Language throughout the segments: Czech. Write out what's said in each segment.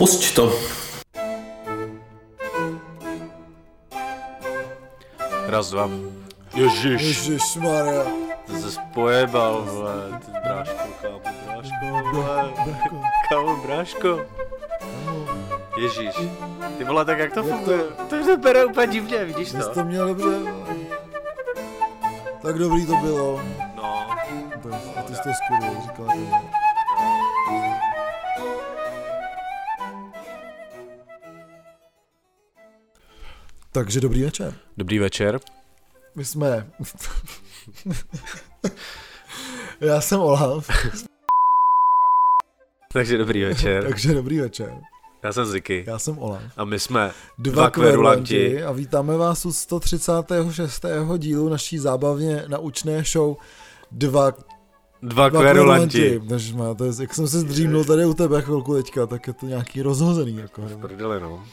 Pusť to. Raz, dva. Ježiš, Ježišmarja. ty se pojebal, vole, ty bráško, kámo, bráško, vole, kámo, bráško. Ježíš, ty vole, tak jak to Jak funguje? To se bere úplně divně, vidíš Jsi to? to měl dobře. Tak dobrý to bylo. No, Tak, A ty jsi to skvělý, říkal. Takže dobrý večer. dobrý večer. My jsme... Já jsem Olaf, Takže dobrý večer. takže dobrý večer. Já jsem Ziky. Já jsem Olaf. A my jsme Dva, Dva kverulanti. kverulanti a vítáme vás u 136. dílu naší zábavně naučné show Dva, dva dva kverulanti. Takže má, to je, jak jsem se zdřímnul tady u tebe chvilku teďka, tak je to nějaký rozhozený. Jako, Prdele, no.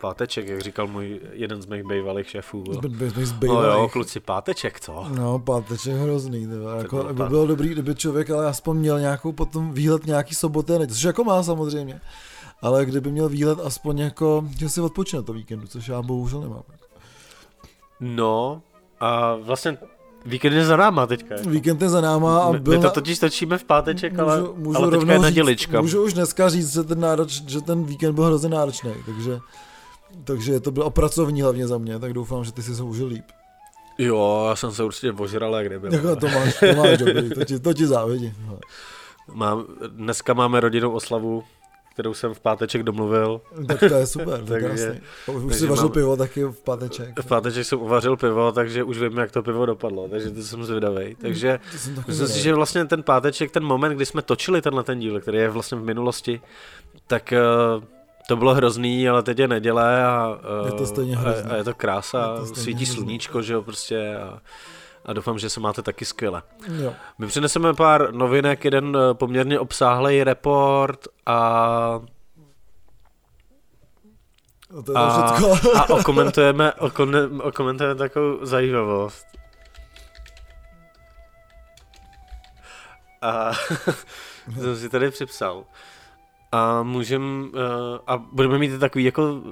Páteček, jak říkal můj jeden z mých bývalých šéfů. Jsme, jsme No jo, kluci, páteček, co? No, páteček hrozný, tyhle. jako, by pát- bylo dobrý, kdyby člověk ale aspoň měl nějakou potom výhled nějaký soboty, což jako má samozřejmě, ale kdyby měl výhled aspoň jako, že si odpočine to víkendu, což já bohužel nemám. No, a vlastně víkend je za náma teďka. jako. Víkend je za náma a byl my to totiž točíme v pátek, ale, můžu, můžu ale teďka je nedělička. Můžu už dneska říct, že ten, nároč, že ten víkend byl hrozně náročný, takže, takže to bylo pracovní hlavně za mě, tak doufám, že ty si se užil líp. Jo, já jsem se určitě ožral, jak nebyl. Jako to máš, to máš dobrý, to ti, to ti závidím. hele. Mám, dneska máme rodinnou oslavu, kterou jsem v páteček domluvil. Tak to je super, to je krásný. Už takže si vařil máme- pivo taky v páteček. V páteček jsem uvařil pivo, takže už vím, jak to pivo dopadlo, takže to jsem zvědavý. Takže myslím si, že vlastně ten páteček, ten moment, kdy jsme točili tenhle ten díl, který je vlastně v minulosti, tak eh, to bylo hrozný, ale teď je neděle a, eh, Je to stejně a, hrozný. a je to krása, Je to svítí hrozný. sluníčko, že jo, prostě a, a doufám, že se máte taky skvěle. Jo. My přineseme pár novinek, jeden eh, poměrně obsáhlý report a, A to je a, a okomentujeme, okone, okomentujeme takovou zajímavost. A jsem si tady připsal. A můžem, uh, a budeme mít takový jako uh,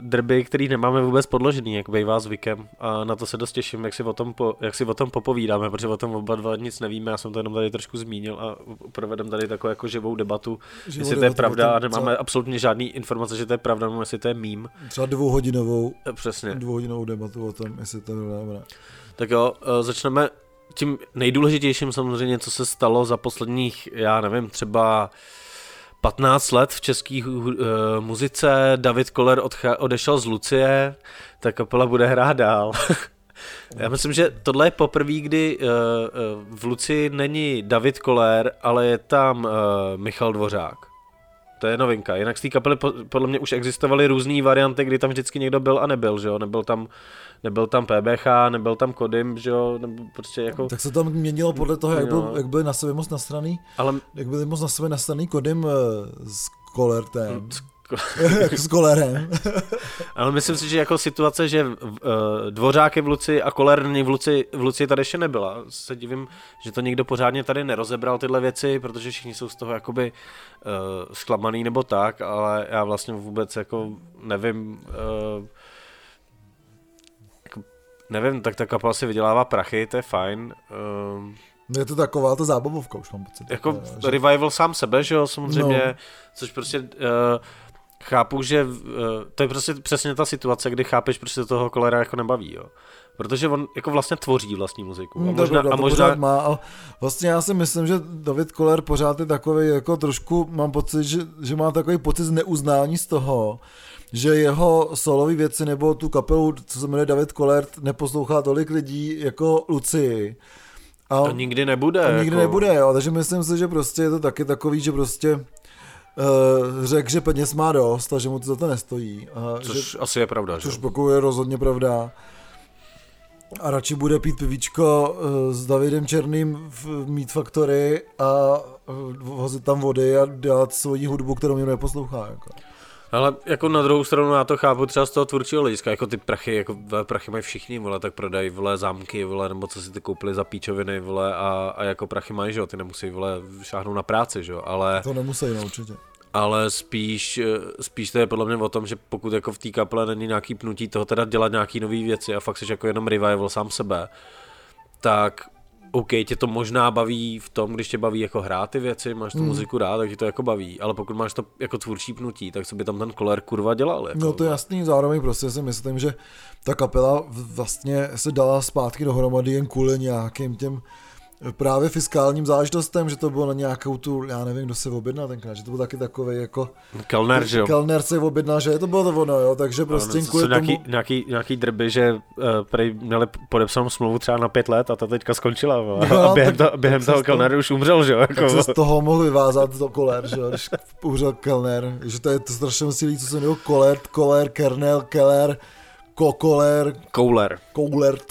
drby, který nemáme vůbec podložený, jak bývá zvykem. A na to se dost těším, jak si o tom, po, jak si o tom popovídáme, protože o tom oba dva nic nevíme, já jsem to jenom tady trošku zmínil a provedem tady takovou jako živou debatu, Že jestli bude to je pravda a nemáme třeba- absolutně žádný informace, že to je pravda, nebo jestli to je mím. Třeba dvouhodinovou, Eh, Přesně. dvouhodinovou debatu o tom, jestli to je dobré. Tak jo, eh, začneme tím nejdůležitějším samozřejmě, co se stalo za posledních, já nevím, třeba 15 let v české uh, muzice. David Koller odcha- odešel z Lucie, ta kapela bude hrát dál. Já myslím, že tohle je poprvé, kdy uh, uh, v Luci není David Koller, ale je tam uh, Michal Dvořák. To je novinka. Jinak z té kapely po, podle mě už existovaly různé varianty, kdy tam vždycky někdo byl a nebyl, že jo? Nebyl tam, nebyl tam PBH, nebyl tam Kodim, že jo? Nebo prostě jako... Tak se tam měnilo podle toho, jak, byl, jak byly na sebe moc nastraný, Ale jak byly moc na sebe nastraný kodem eh, s kolertem, s- s kolerem. Ale myslím si, že jako situace, že uh, dvořák je v Luci a Koller není v Luci, v Luci tady ještě nebyla. Se divím, že to někdo pořádně tady nerozebral tyhle věci, protože všichni jsou z toho jakoby uh, zklamaný nebo tak, ale já vlastně vůbec jako nevím, uh, jako, nevím, tak ta kapela si vydělává prachy, to je fajn. Uh, Je to taková ta zábavovka, už mám pocit. jako že- revival sám sebe, že jo, samozřejmě, no. což prostě uh, chápu, že uh, to je prostě přesně ta situace, kdy chápeš, proč se toho kolera jako nebaví, jo. Protože on jako vlastně tvoří vlastní muziku. A Hmm, to možná, pravda, a to možná pořád má, ale vlastně já si myslím, že David Koller pořád je takový jako trošku, mám pocit, že, že má takový pocit z neuznání z toho, že jeho solový věci nebo tu kapelu, co se jmenuje David Koller, neposlouchá tolik lidí jako Lucii. A, to nikdy nebude. a nikdy jako, nebude, jo, takže myslím si, že prostě je to taky takový, že prostě řekl, že peněz má dost a že mu to za to nestojí. A že, Což asi je pravda, že Což jo. pokud je rozhodně pravda. A radši bude pít pivíčko eh, s Davidem Černým v Meat Factory a eh, vozit tam vody a dělat svoji hudbu, kterou mě neposlouchá. Jako. Ale jako na druhou stranu já to chápu třeba z toho tvůrčího hlediska, jako ty prachy, jako prachy mají všichni, vole, tak prodají, vole, zámky, vole, nebo co si ty koupili za píčoviny, vole, a, a jako prachy mají, že jo, ty nemusí, vole, šáhnout na práci, že jo, ale, To nemusí, no, určitě. ale spíš, spíš to je podle mě o tom, že pokud jako v té kaple není nějaký pnutí toho teda dělat nějaký nové věci a fakt jsi jako jenom revival sám sebe, tak OK, tě to možná baví v tom, když tě baví jako hrát ty věci, máš tu Hmm. muziku rád, tak tě to jako baví, ale pokud máš to jako tvůrčí pnutí, tak co by tam ten koler kurva dělal? Jako, No to je jasný, zároveň prostě si myslím, že ta kapela vlastně se dala zpátky dohromady jen kvůli nějakým těm právě fiskálním záležitostem, že to bylo na nějakou tu, já nevím, kdo se objednal tenkrát, že to byl taky takový jako Kellner, že jo? Kellner se objednal, že to bylo to ono, jo, takže prostě Ano, kvůli nějaký, tomu, nějaký, nějaký drby, že uh, prej měli podepsanou smlouvu třeba na pět let a ta teďka skončila. No, a během, tak- to, během tak toho Kellner už umřel, že jo? tak Jako, se z toho mohl vyvázat to koler, že jo, když umřel Kellner, že to je to strašně silý, co se jmenuje Kolert, Koler, Kernel, Keller, Kokoler, Kouler. Koulert,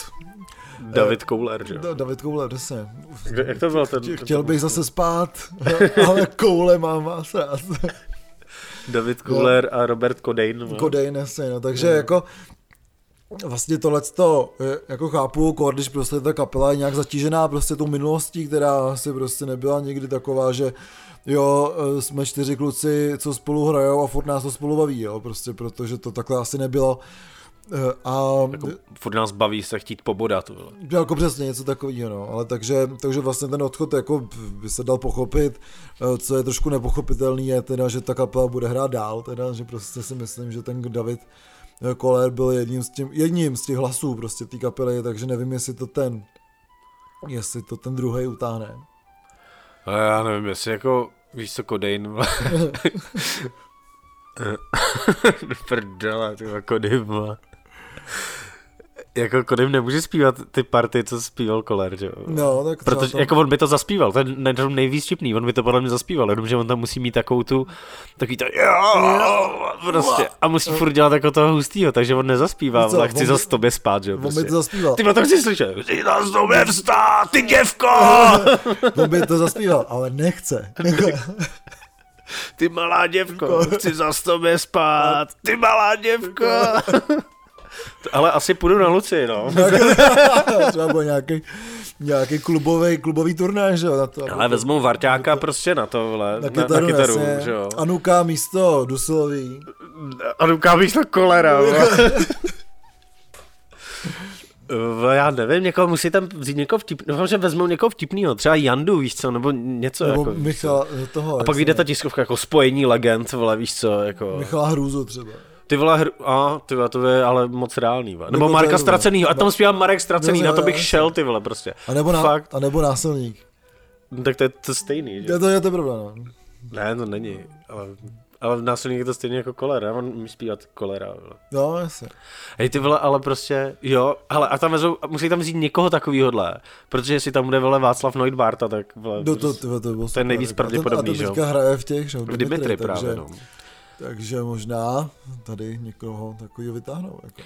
David Kouler, že jo? Da- David Koulert, přesně. Kde- Jak to bylo ten? Chtěl bych zase spát, ale koule mám vás rád. David Kouler a Robert Codain. no. Kodej jasně, no, takže jako vlastně tohle to jako chápu, když prostě ta kapela je nějak zatížená prostě tou minulostí, která asi prostě nebyla nikdy taková, že jo, eh, jsme čtyři kluci, co spolu hrajou a furt nás to spolu baví, jo, prostě protože to takhle asi nebylo. Eh, A Jako, furt nás baví se chtít pobodat. jako přesně něco takového, no, ale takže, takže vlastně ten odchod jako by se dal pochopit, Eh, co je trošku nepochopitelný je teda, že ta kapela bude hrát dál, teda, že prostě si myslím, že ten David eh, Koller byl jedním z, tím, jedním z těch hlasů prostě té kapely, takže nevím, jestli to ten, jestli to ten druhý utáhne. A já nevím, jestli jako, víš co. Do Prdele, ty Codain, vole. Jako Codain nemůže zpívat ty party, co zpíval Koller, že jo? No, tak Protože to, jako on by to zaspíval, to je nej- to nejvíc vtipný, on by to podle mě zaspíval, jenomže on tam musí mít takovou tu, takový to, prostě, a musí furt dělat jako toho hustýho, takže on nezaspívá, Víš co, ale chci zase tobě spát, že jo, on by prostě. to zaspíval, Ty to chci slyšet, chci zase tobě vstát, ty děvko, on by to zaspíval, ale nechce. ty malá děvko, chci zase tobě spát, ty malá děvko. Ale asi půjdu na Luci, no. třeba byl nějaký, nějaký klubový, klubový turnaj, že jo, na to. Ale vezmou Varťáka prostě na to, vole, na na, kytaru, na kytaru jasně. že jo. Anuka místo Dusilový. A dokávíš to kolera, Já nevím, někoho musí tam vzít někoho vtipného, doufám, že vezmou někoho vtipného, třeba Jandu, víš co, nebo něco Nebo jako. Michal, toho. A pak vyjde ta tiskovka jako spojení legend, vole, víš co, jako. Michala Hrůzu třeba. Ty vole, hr... a, ty vole, to je ale moc reálný, vole. Nebo, Nebo to Marka je- Stracenýho, a tam zpívá Marek Stracený, No, na to jo, bych šel, ty vole, prostě. A nebo, na, Fakt, a nebo násilník. no, tak to je to stejný, že? Je to, je to pravda, no. Ne, to není, ale, ale v násilník je to stejně jako kolera, on umí zpívat kolera, vole. No, jasně. Hej ty vole, ale prostě, jo, ale a tam vezou, musí tam vzít někoho takovýhodle, protože jestli tam bude vole Václav Neudbarta, tak vole, Do, to, to, to, bylo super, nejvíc jako. A ten- pravděpodobný, A ten že jo? teďka hraje v těch, že jo, v Dimitri právě, takže, no. Takže možná tady někoho takového vytáhnou. Jako.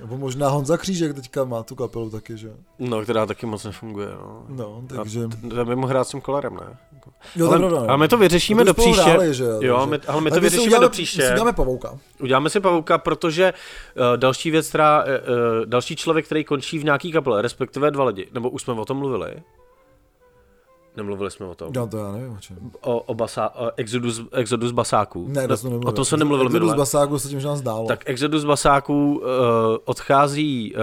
Nebo možná Honza Křížek teďka má tu kapelu taky, že? No, která taky moc nefunguje, no. No, A takže... Tam by mohl hrát s tím kolerem, ne? Jo, ale, je pravda, no. ale my to vyřešíme No do to spolu příště. hráli, že jo, takže- my, ale my Ale to vyřešíme uděláme, do příště. Uděláme pavouka. Uděláme si pavouka, protože uh, další věc, která, uh, další člověk, který končí v nějaký kapele, respektive dva lidi, nebo už jsme o tom mluvili? Nemluvili jsme o tom. No to já nevím o čem. O, o, basa, o Exodus, Exodus basáků. Ne, to jsme nemluvili. O tom jsme nemluvili Exodus minule. Basáku se tím, nám zdálo. Tak Exodus basáků uh, odchází uh,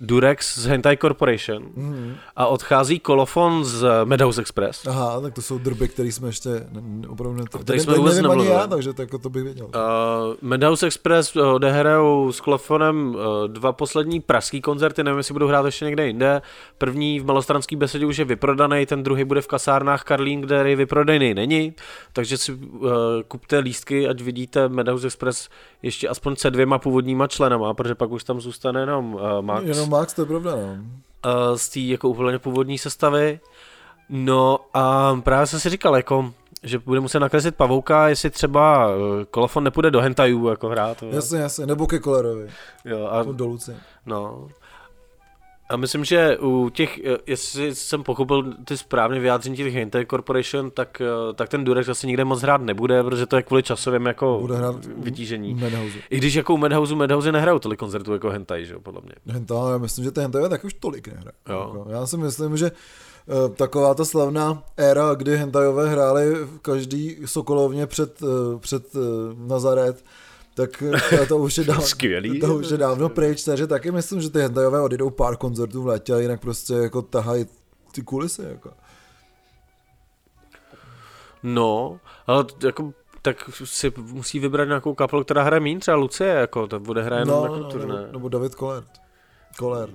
Durex z Hentai Corporation Mhm. a odchází Kolofon z Meadows Express. Aha, tak to jsou drby, které jsme ještě ne, opravdu ne, kterých jsme vůbec nemluvili. já, takže to, jako to bych věděl. Uh, Meadows Express odehrajou s Klofonem uh, dva poslední pražský koncerty, nevím, jestli budou hrát ještě někde jinde. První v Malostranský besedě už je vyprodaný, ten druhý bude v kasárnách Karlín, kde je vyprodejný není, takže si uh, kupte lístky, ať vidíte Meadows Express ještě aspoň se dvěma původníma členama, protože pak už tam zůstane jenom uh, Max Jenom Max, to je pravda, no. uh, z té jako úplně původní sestavy. No a právě jsem si říkal, jako, že bude muset nakreslit pavouka, jestli třeba kolofon nepůjde do hentajů jako hrát. Jasně, jasně, nebo ke Kolerovi, Jo, a, do Luci. no. A myslím, že u těch, eh, jestli jsem pochopil ty správně vyjádření těch Hentai Corporation, tak, eh, tak ten Durex asi nikde moc hrát nebude, protože to je kvůli časovým jako Bude hrát vytížení. Madhouse. I když jako u Madhouse, Madhouse nehrajou tolik koncertů jako Hentai, že jo, podle mě. Henta, já myslím, že ty Hentai tak už tolik nehraje. Jo. Jako, já si myslím, že eh, taková ta slavná éra, kdy hentajové hráli v každý Sokolovně před, před Nazaret, tak to, to už je dávno, Skvělý. to už je dávno pryč, takže taky myslím, že ty hentajové odjedou pár koncertů v létě a jinak prostě jako tahají ty kulisy, jako. No, ale jako tak si musí vybrat nějakou kapelu, která hraje mín, třeba Lucie, jako, to bude hraje No, no, no, turné. nebo, nebo David Koller. Koller.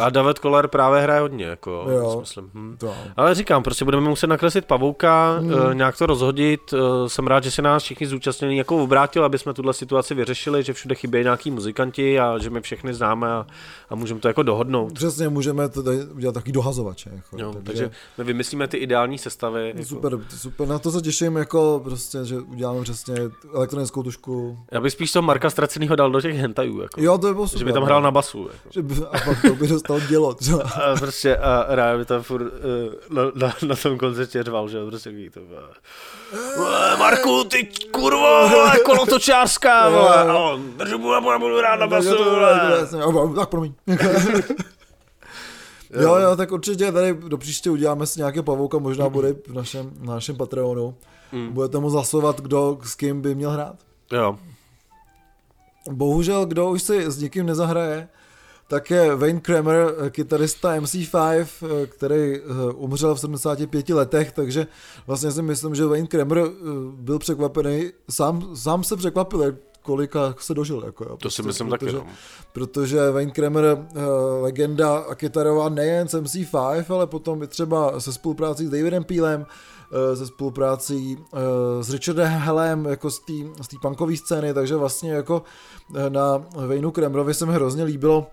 A David Koller právě hraje hodně, jako, Jo. myslím. Hm. To. Ale říkám, prostě budeme muset nakreslit pavouka, Hmm. hmm. nějak to rozhodit. eh, Jsem rád, že se nás všichni zúčastnění jako obrátil, aby jsme tuhle situaci vyřešili, že všude chybějí nějaký muzikanti a že my všechny známe a, a můžeme to jako dohodnout. Přesně, můžeme to udělat takový dohazovače. Jako, Jo, takže my vymyslíme ty ideální sestavy. Jako. Super, super, na to se těším, jako prostě, že uděláme přesně elektronickou tušku. Já bych spíš toho Marka Ztracenýho dal do těch hentajů, jako. Jo, to by bylo super. že by tam no. hrál na basu. Jako. Že by, a pak to by dostal dělo třeba. A prostě a rád by tam furt uh, na, na, na, tom koncertě řval, že prostě takový to bylo. "Vole, Marku, ty kurvo, vole, kolotočářská, vole, a on, držu budu, budu, budu rád na basu. Tak promiň. Jo, jo, tak určitě tady do příště uděláme si nějaké pavouka, možná bude v našem, na našem Patreonu. Mm. Budete mu zasovat, kdo s kým by měl hrát. Jo, Bohužel, kdo už si s nikým nezahraje, tak je Wayne Kramer, eh, kytarista MC5, eh, který eh, umřel v 75 letech, takže vlastně si myslím, že Wayne Kramer byl překvapený, sám, sám se překvapil, kolika se dožil. Jako, jo, to si prostě, myslím protože, taky, no. Protože Wayne Kramer, uh, legenda a kytarová nejen s MC5, ale potom i třeba se spoluprácí s Davidem Peelem, uh, se spoluprácí uh, s Richardem Hellem, jako z té punkové scény, takže vlastně jako na Wayneu Kramerovi se mi hrozně líbilo,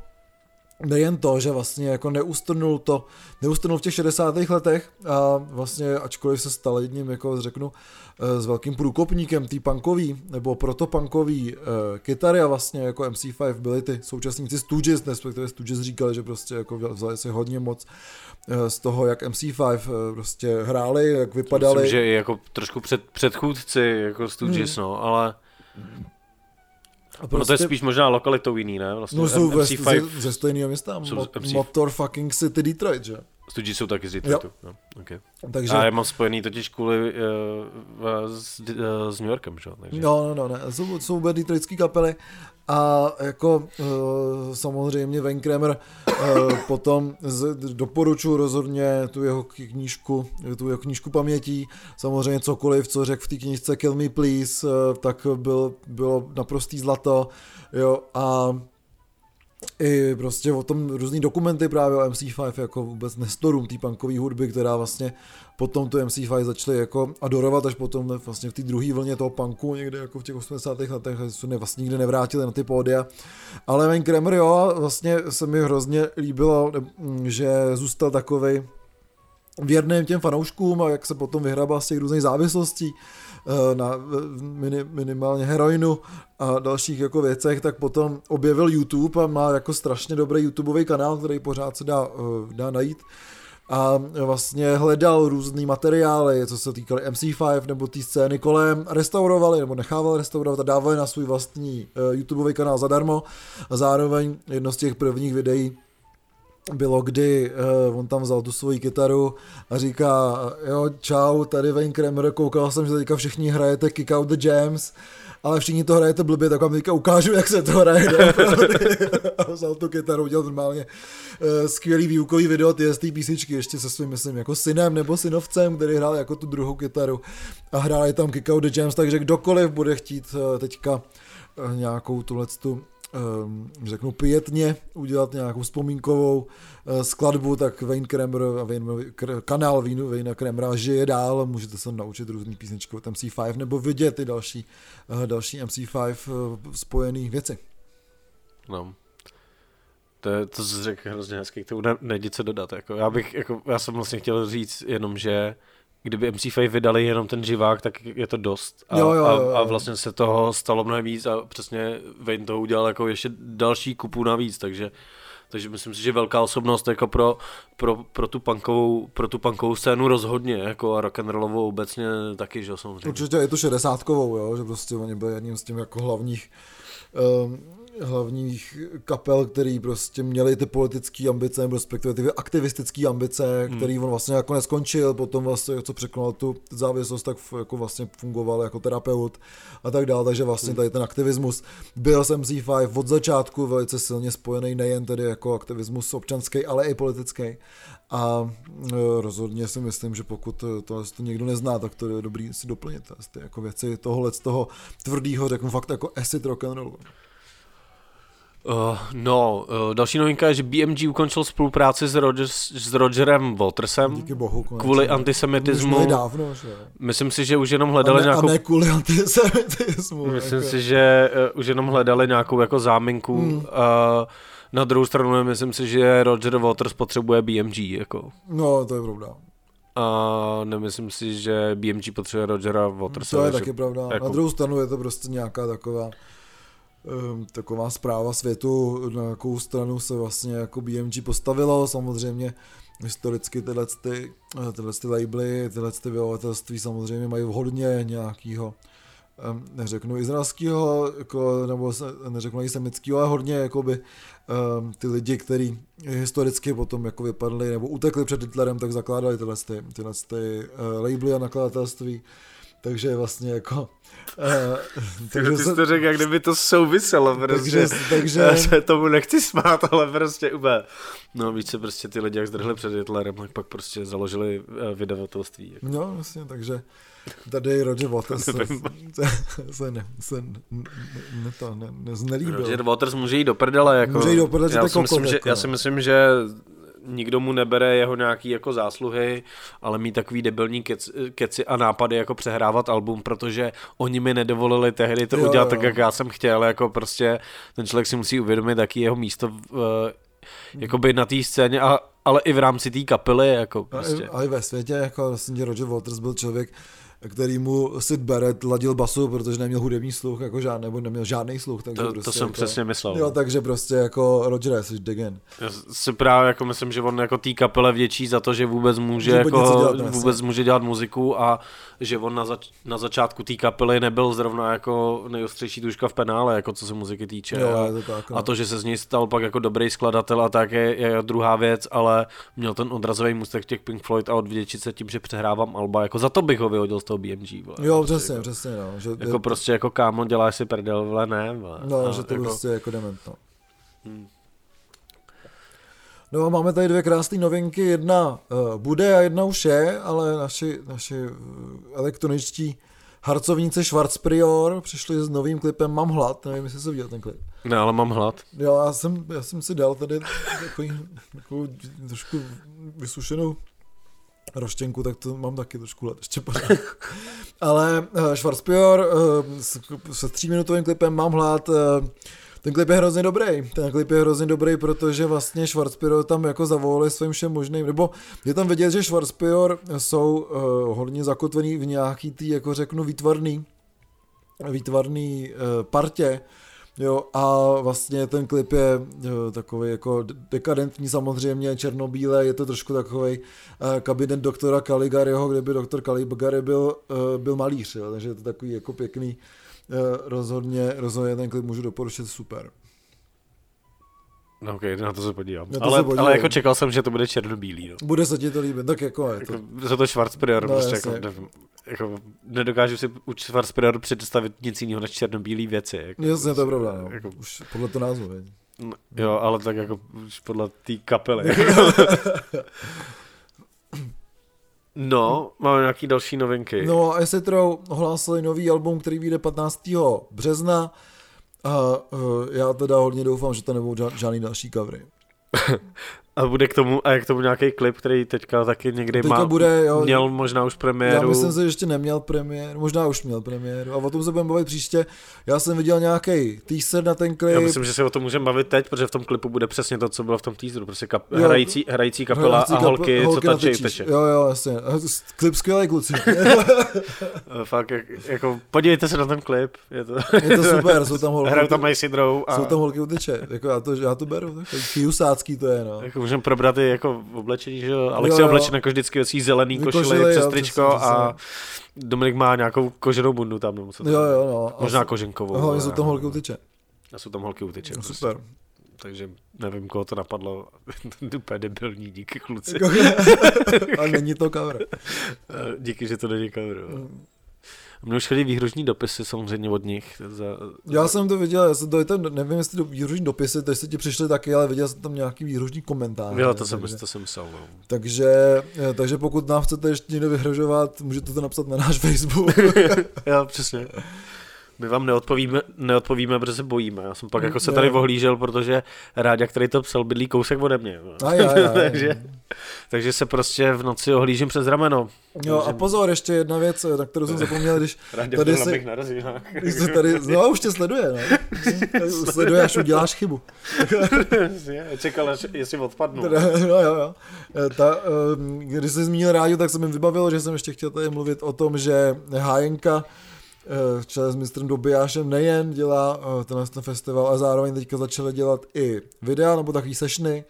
nejen to, že vlastně jako neustrnul to, neustrnul v těch 60. letech a vlastně ačkoliv se stal jedním, jako řeknu, eh, s velkým průkopníkem té punkový nebo protopunkový uh, kytary a vlastně jako MC5 byli ty současníci Stooges, respektive Stooges říkali, že prostě jako vzali si hodně moc eh, z toho, jak MC5 eh, prostě hráli, jak vypadali. Myslím, že i jako trošku před, předchůdci, jako Stooges, Hmm. no, ale a prostě... no to je spíš možná lokalitou jiný, ne? Vlastně no jsou ve, MC5, ze, ze stejného města, Jsou Mo- MC5. Motor fucking City Detroit, že? Stooges jsou taky z Detroitu, no, okay. Takže... A já mám spojený totiž kvůli uh, s, uh, s New Yorkem, že? Takže... No, no, no, ne. Jsou, jsou oba detroitský kapely a jako uh, samozřejmě Wayne Kramer uh, potom doporučuji rozhodně tu jeho knížku, tu jeho knížku pamětí, samozřejmě cokoliv, co řekl v té knížce Kill Me Please, uh, tak byl, bylo naprostý zlato, jo, a i prostě o tom různý dokumenty právě o MC5 jako vůbec nestorům té punkové hudby, která vlastně potom tu MC5 začali jako adorovat až potom vlastně v té druhé vlně toho punku někde jako v těch 80. letech se vlastně nikdy nevrátili na ty pódia. Ale Wayne Kramer jo, vlastně se mi hrozně líbilo, že zůstal takovej věrným těm fanouškům a jak se potom vyhrabal z těch různých závislostí na mini, minimálně heroinu a dalších jako věcech, tak potom objevil YouTube a má jako strašně dobrý YouTubeový kanál, který pořád se dá, dá najít. A vlastně hledal různý materiály, co se týkaly MC5 nebo té scény kolem, restaurovali nebo nechával restaurovat a dávali na svůj vlastní YouTubeový kanál zadarmo. A zároveň jedno z těch prvních videí bylo, kdy uh, on tam vzal tu svoji kytaru a říká, jo, čau, tady Wayne Kramer, koukal jsem, že teďka všichni hrajete Kick Out the Jams, ale všichni to hrajete blbě, tak vám teďka ukážu, jak se to hraje. a vzal tu kytaru, udělal normálně uh, skvělý výukový video ty z té písničky, ještě se svým, myslím, jako synem nebo synovcem, který hrál jako tu druhou kytaru a hráli tam Kick Out the Jams, takže kdokoliv bude chtít uh, teďka uh, nějakou tuhletu um, řeknu pětně udělat nějakou vzpomínkovou uh, skladbu, tak Wayne Kramer a Wayne, kanál Wayne, Wayne Kramera žije dál, můžete se naučit různý písničky od MC5 nebo vidět ty další, uh, další MC5 uh, spojené věci. No. To, je, to jsi řekl hrozně hezky, k tomu ne, co dodat. Jako, já, bych, jako, já jsem vlastně chtěl říct jenom, že kdyby MC5 vydali jenom ten živák, tak je to dost. A, jo, jo, jo, a, a vlastně se toho stalo mnohem víc a přesně Wayne to udělal jako ještě další kupu navíc, takže takže myslím si, že velká osobnost jako pro, pro, pro, tu punkovou, pro tu punkovou scénu rozhodně, jako a rock'n'rollovou obecně taky, že samozřejmě. Určitě je to šedesátkovou, jo, že prostě oni byli jedním z těch jako hlavních um, hlavních kapel, který prostě měli ty politické ambice, nebo respektive ty aktivistické ambice, hmm. který on vlastně jako neskončil, potom vlastně, co překonal tu závislost, tak jako vlastně fungoval jako terapeut a tak dále, takže vlastně hmm. tady ten aktivismus byl s MC5 od začátku velice silně spojený nejen tedy jako aktivismus občanský, ale i politický. A e, rozhodně si myslím, že pokud to, to někdo nezná, tak to je dobrý si doplnit. Ty jako věci tohohle z toho tvrdého, řeknu fakt jako acid rock and roll. Uh, no, uh, další novinka je, že BMG ukončil spolupráci s, Rogers, s Rogerem Watersem Díky bohu, konečně. kvůli antisemitismu. Už dávno, že? Myslím si, že už jenom hledali a ne, nějakou... A ne kvůli antisemitismu. Myslím jako. si, že uh, už jenom hledali nějakou jako záminku. Hmm. Uh, na druhou stranu myslím si, že Roger Waters potřebuje BMG. Jako. No, to je pravda. A nemyslím si, že BMG potřebuje Rogera Watersa. To je taky pravda. Jako... Na druhou stranu je to prostě nějaká taková taková zpráva světu, na jakou stranu se vlastně jako BMG postavilo. Samozřejmě historicky tyhle, ty, tyhle ty labely, tyhle ty vydavatelství samozřejmě mají hodně nějakého neřeknu izraelského, jako, nebo neřeknu i semického, ale hodně jakoby, um, ty lidi, kteří historicky potom jako vypadli nebo utekli před Hitlerem, tak zakládali tyhle, ty, tyhle ty, uh, labely a nakladatelství. Takže vlastně jako... Uh, takže ty jsi to řekl, jak kdyby to souviselo, prostě. Takže, takže... Já se tomu nechci smát, ale prostě úplně... No víš se prostě ty lidi, jak zdrhli před Hitlerem, tak pak prostě založili uh, vydavatelství. Jako. No, vlastně, takže tady Roger Waters se, se, ne, se ne, ne, to ne, ne, znelíbil. Roger Waters může jít do prdele, jako... Může jít do prdele, já, si myslím, že, jako, já si myslím, že nikdo mu nebere jeho nějaký jako zásluhy, ale mít takový debilní kec, keci a nápady jako přehrávat album, protože oni mi nedovolili tehdy to jo, udělat jo. tak, jak já jsem chtěl, jako prostě ten člověk si musí uvědomit, jaký jeho místo v, jakoby na té scéně, a, ale i v rámci té kapely, jako prostě. Ale i ve světě, jako vlastně Roger Waters byl člověk, který mu Sid Barrett ladil basu, protože neměl hudební sluch, jako žádný, nebo neměl žádný sluch. Takže to, prostě to jsem jako, přesně myslel. Jo, takže prostě jako Roger jsi digen. Já si právě jako myslím, že on jako tý kapele vděčí za to, že vůbec může, jako, dělat, vůbec může dělat muziku a že on na, zač- na začátku té kapely nebyl zrovna jako nejostřejší tuška v penále, jako co se muziky týče. Jo, a, to tak, no. a to, že se z něj stal pak jako dobrý skladatel a tak je, je druhá věc, ale měl ten odrazový mustek těch Pink Floyd a odvděčit se tím, že přehrávám Alba, jako za to bych ho vyhodil toho BMG. Vole. Jo, přesně, jako, přesně, no. Že, jako je... prostě jako kámo, děláš si prdel, vole, ne, vole. No, a, že to jako... prostě jako dement, no. Hmm. No a máme tady dvě krásné novinky, jedna uh, bude a jedna už je, ale naši, naši uh, elektroničtí harcovníci Schwarzprior přišli s novým klipem Mám hlad, nevím, jestli jsi viděl ten klip. Ne, ale mám hlad. Jo, já jsem, já jsem si dal tady takový, takovou trošku vysušenou roštěnku, tak to mám taky trošku let ještě pořád. Ale uh, Schwarzprior uh, se tříminutovým klipem Mám hlad uh, ten klip je hrozně dobrý. Ten klip je hrozně dobrý, protože vlastně Schwarzpior tam jako zavolali svým všem možným, nebo je tam vidět, že Schwarzpior jsou uh, hodně zakotvený v nějaký tý, jako řeknu, výtvarný, výtvarný uh, partě, Jo, a vlastně ten klip je jo, takový jako dekadentní samozřejmě, černobílé, je to trošku takový uh, kabinet doktora Caligariho, kde by doktor Caligari byl, uh, byl malíř, jo, takže je to takový jako pěkný, Eh, rozhodně, rozhodně ten klip můžu doporučit super. No ok, na to se podívám. Na to ale, se podívám. ale jako čekal jsem, že to bude černobílý. No. Bude se ti to líbit, tak jako je to. Jako, to Schwarzprior, no, prostě jako, nevím, jako, nedokážu si u Schwarzprior představit nic jiného než černobílý věci. Jako, Jasně, to je pravda, no. jako, už podle to názvu, No, jo, ale tak jako už podle té kapely. No, máme nějaký další novinky. No, Esetro ohlásili nový album, který vyjde 15. března a uh, já teda hodně doufám, že to nebudou žádný další covery. A bude k tomu, a jak tomu nějaký klip, který teďka taky někdy teďka má, bude, jo, měl možná už premiéru. Já myslím si, že ještě neměl premiéru, možná už měl premiéru a o tom se budeme bavit příště. Já jsem viděl nějaký teaser na ten klip. Já myslím, že se o tom můžeme bavit teď, protože v tom klipu bude přesně to, co bylo v tom teaseru, prostě kap, jo, hrající, hrající kapela hrající a holky, holky co tačí teče. Jo, jo, jasně. Klip skvělý kluci. Fakt, jak, jako, podívejte se na ten klip. Je to, je to super, jsou tam holky. Hrajou tam A... Jsou tam holky uteče, jako já to, já to beru, tak, to je, no. Jako můžeme probrat i jako oblečení, že jo? Alex je oblečen jako vždycky věcí zelený košily přes tričko a Dominik má nějakou koženou bundu tam. Nebo co jo, jo, no. Možná koženkovou. Hlavně jsou tam holky utyče. A jsou tam holky utyče. No, prostě. super. Takže nevím, koho to napadlo. Úplně debilní, díky kluci. Ale není to cover. Díky, že to není cover. Mm. Mně už chodí výhružní dopisy samozřejmě od nich. Za, Já jsem to viděl, já jsem to, to nevím, jestli to výhružní dopisy, teď se ti přišly taky, ale viděl jsem tam nějaký výhružní komentář. Jo, to jsem, to jsem psal. No. takže, eh, takže pokud nám chcete ještě někdo vyhrožovat, můžete to napsat na náš Facebook. jo, přesně. My vám neodpovíme, neodpovíme, protože se bojíme. Já jsem pak jako se Jo. tady ohlížel, protože Ráďa, který to psal, bydlí kousek ode mě. no. A já, já, já. takže, takže se prostě v noci ohlížím přes rameno. Jo, a pozor, ještě jedna věc, na kterou jsem zapomněl, když Ráďa tady si- narozeninách. Když se tady, no už tě sleduje, no. Už sleduje, až uděláš chybu. Čekal, až- jestli odpadnu. Teda, no jo, jo. Eh, Ta, eh, když jsi zmínil rádio, tak se mi vybavilo, že jsem ještě chtěl tady mluvit o tom, že Hájenka eh, v čele s mistrem Dobijášem nejen dělá eh, tenhle ten festival, ale zároveň teďka začali dělat i videa nebo takový sešny.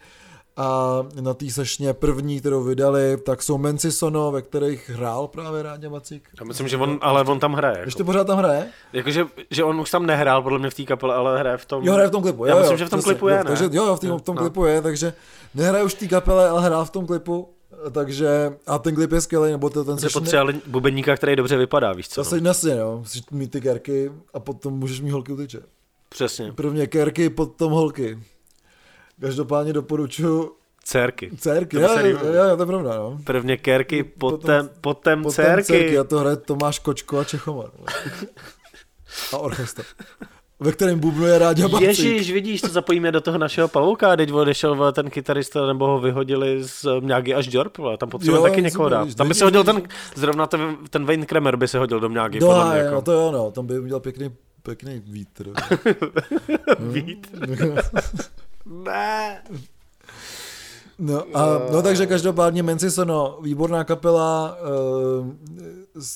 A na té sešně první, kterou vydali, tak jsou Menci Sono, ve kterých hrál právě Rádě Macík. Já myslím, že on, ale on tam hraje. Jako. Ještě pořád tam hraje? Jakože, že on už tam nehrál podle mě v té kapele, ale hraje v tom. Jo, hraje v tom klipu. Já jo, myslím, jo, že v tom přesně, klipu je, jo, ne? Takže, jo, jo, v, tým, v tom No. klipu je, takže nehraje už v té kapele, ale hrál v tom klipu. Takže, a ten klip je skvělý, nebo to, ten Že session- potřebovali bubeníka, který dobře vypadá, víš co? Zase No? jasně, no. Musíš mít ty kerky a potom můžeš mít holky utyče. Přesně. Prvně kerky, potom holky. Každopádně doporučuji Cérky. dcerky. To Jo, jo, líbilo. jo, to je pravda, no. Prvně kerky, Potom- potom, potom, Potom cérky. dcerky a to hraje Tomáš Kočko a Čechomar. A orchestr. Ve kterém bubnuje Ráďa Bacík. Ježíš, vidíš, to zapojíme do toho našeho pavouka, teď odešel ten kytarista, nebo ho vyhodili z Mňágy až vole, tam potřebujeme taky někoho dát. Tam by se hodil ten, zrovna ten, ten Wayne Kramer by se hodil do Mňágy, Do podle mě, jako. no to jo, no, tam by udělal pěkný, pěkný vítr. Vítr. Ne. No, a, no takže každopádně Menci Sono, výborná kapela, uh,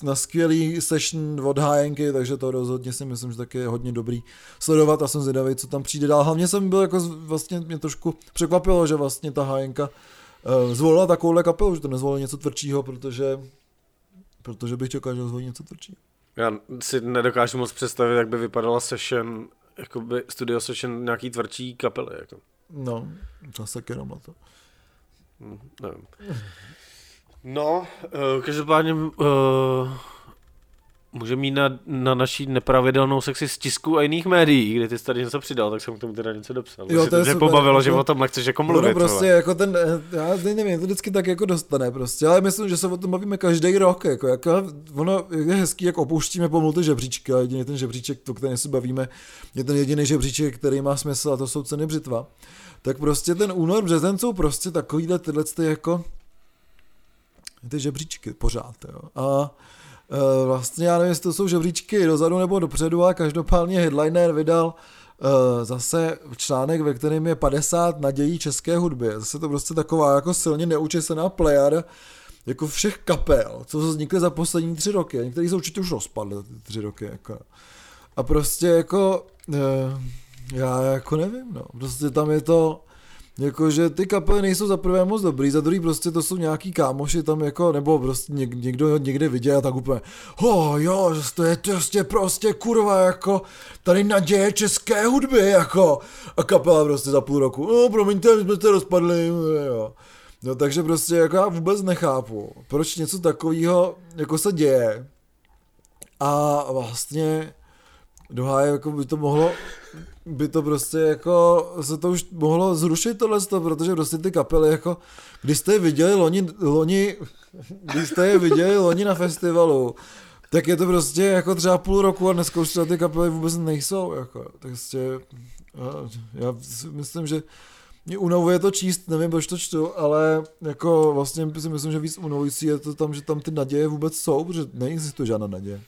na skvělý session od hájenky, takže to rozhodně si myslím, že taky je hodně dobrý sledovat a jsem zvědavý, co tam přijde dál. Hlavně jsem byl jako, vlastně mě trošku překvapilo, že vlastně ta hájenka uh, zvolila takovouhle kapelu, že to nezvolila něco tvrdšího, protože protože bych čekal, že zvolí něco tvrdšího. Já si nedokážu moc představit, jak by vypadala session, jakoby studio session nějaký tvrdší kapely, jako. No, zase jenom na to. Hm, Nevím. No, uh, každopádně uh, můžeme mít na, na naší nepravidelnou sekci z tisku a jiných médií, kde ty jsi tady něco přidal, tak jsem k tomu teda něco dopsal. Jo, to je super, pobavilo, že jako- o tom nechceš jako No, mluvit. no prostě vole. jako ten, eh, já nevím, to vždycky tak jako dostane prostě, ale myslím, že se o tom bavíme každý rok, jako, jako ono je hezký, jak opouštíme pomalu ty žebříčky, ale jediný ten žebříček, o kterém se bavíme, je ten jediný žebříček, který má smysl a to jsou ceny břitva. Tak prostě ten únor, březen jsou prostě takovýhle tyhle ty jako ty žebříčky pořád, jo. A e, vlastně já nevím, jestli to jsou žebříčky dozadu nebo dopředu, ale každopádně headliner vydal e, zase článek, ve kterém je 50 nadějí české hudby. Zase to prostě taková jako silně neučesená plejada jako všech kapel, co vznikly za poslední tři roky. Některý se určitě už rozpadly ty tři roky. Jako. A prostě jako, e, já jako nevím, no. Prostě tam je to, Jakože ty kapely nejsou za prvé moc dobrý, za druhý prostě to jsou nějaký kámoši tam jako, nebo prostě něk, někdo někde viděl a tak úplně, ho jo, že to je prostě prostě kurva jako, tady naděje české hudby jako, a kapela prostě za půl roku, no promiňte, my jsme se rozpadli, jo. No takže prostě jako já vůbec nechápu, proč něco takového jako se děje a vlastně do háje jako by to mohlo by to prostě jako se to už mohlo zrušit tohle, protože prostě ty kapely jako, když jste je viděli loni, loni když jste je viděli loni na festivalu, tak je to prostě jako třeba půl roku a dneska už ty kapely vůbec nejsou, jako, tak prostě já, já myslím, že mě unavuje to číst, nevím, proč to čtu, ale jako vlastně si myslím, že víc unavující je to tam, že tam ty naděje vůbec jsou, protože neexistuje žádná naděje.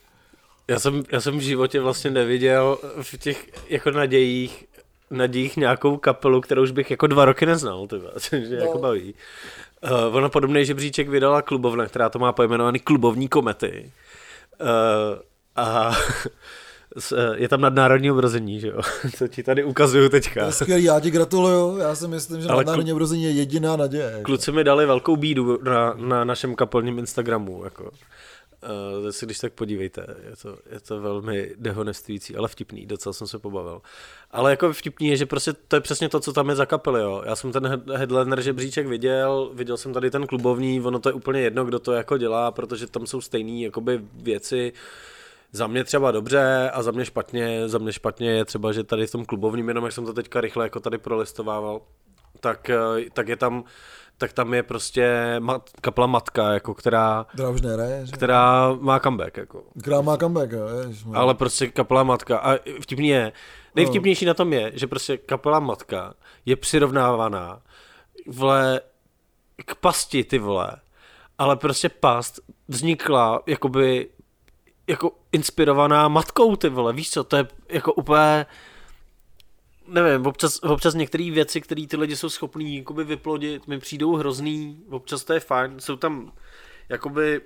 Já jsem, já jsem v životě vlastně neviděl v těch jako nadějích, nadějích nějakou kapelu, kterou už bych jako dva roky neznal, tyba, což mě No. jako baví. Uh, ono podobný žebříček vydala klubovna, která to má pojmenovaný klubovní komety. Uh, a eh, je tam nadnárodní obrození, že jo? Co ti tady ukazuju To teďka. skvělý, já ti gratuluju, já si myslím, že Ale na národní obrození je jediná naděje. jako. Kluci mi dali velkou bídu na, na našem kapelním Instagramu, jako. Uh, si když tak podívejte, je to, je to velmi dehonestující, ale vtipný, docela jsem se pobavil. Ale jako vtipný je, že prostě to je přesně to, co tam je za kapely, jo. Já jsem ten headliner žebříček viděl, viděl jsem tady ten klubovní, ono to je úplně jedno, kdo to jako dělá, protože tam jsou stejné jakoby věci, za mě třeba dobře a za mě špatně, za mě špatně je třeba, že tady v tom klubovním, jenom jak jsem to teďka rychle jako tady prolistovával, tak, eh, tak je tam tak tam je prostě mat, kapela Matka, jako která, která už nehraje, že? která má comeback. Jako. Která má comeback, jo, Ale prostě kapela Matka. A vtipný je, nejvtipnější no. na tom je, že prostě kapela Matka je přirovnávaná vole, k pasti, ty vole. Ale prostě past vznikla jakoby jako inspirovaná matkou, ty vole, víš co, to je jako úplně nevím, občas, občas některé věci, které ty lidi jsou schopní vyplodit, mi přijdou hrozný, občas to je fajn, jsou tam jakoby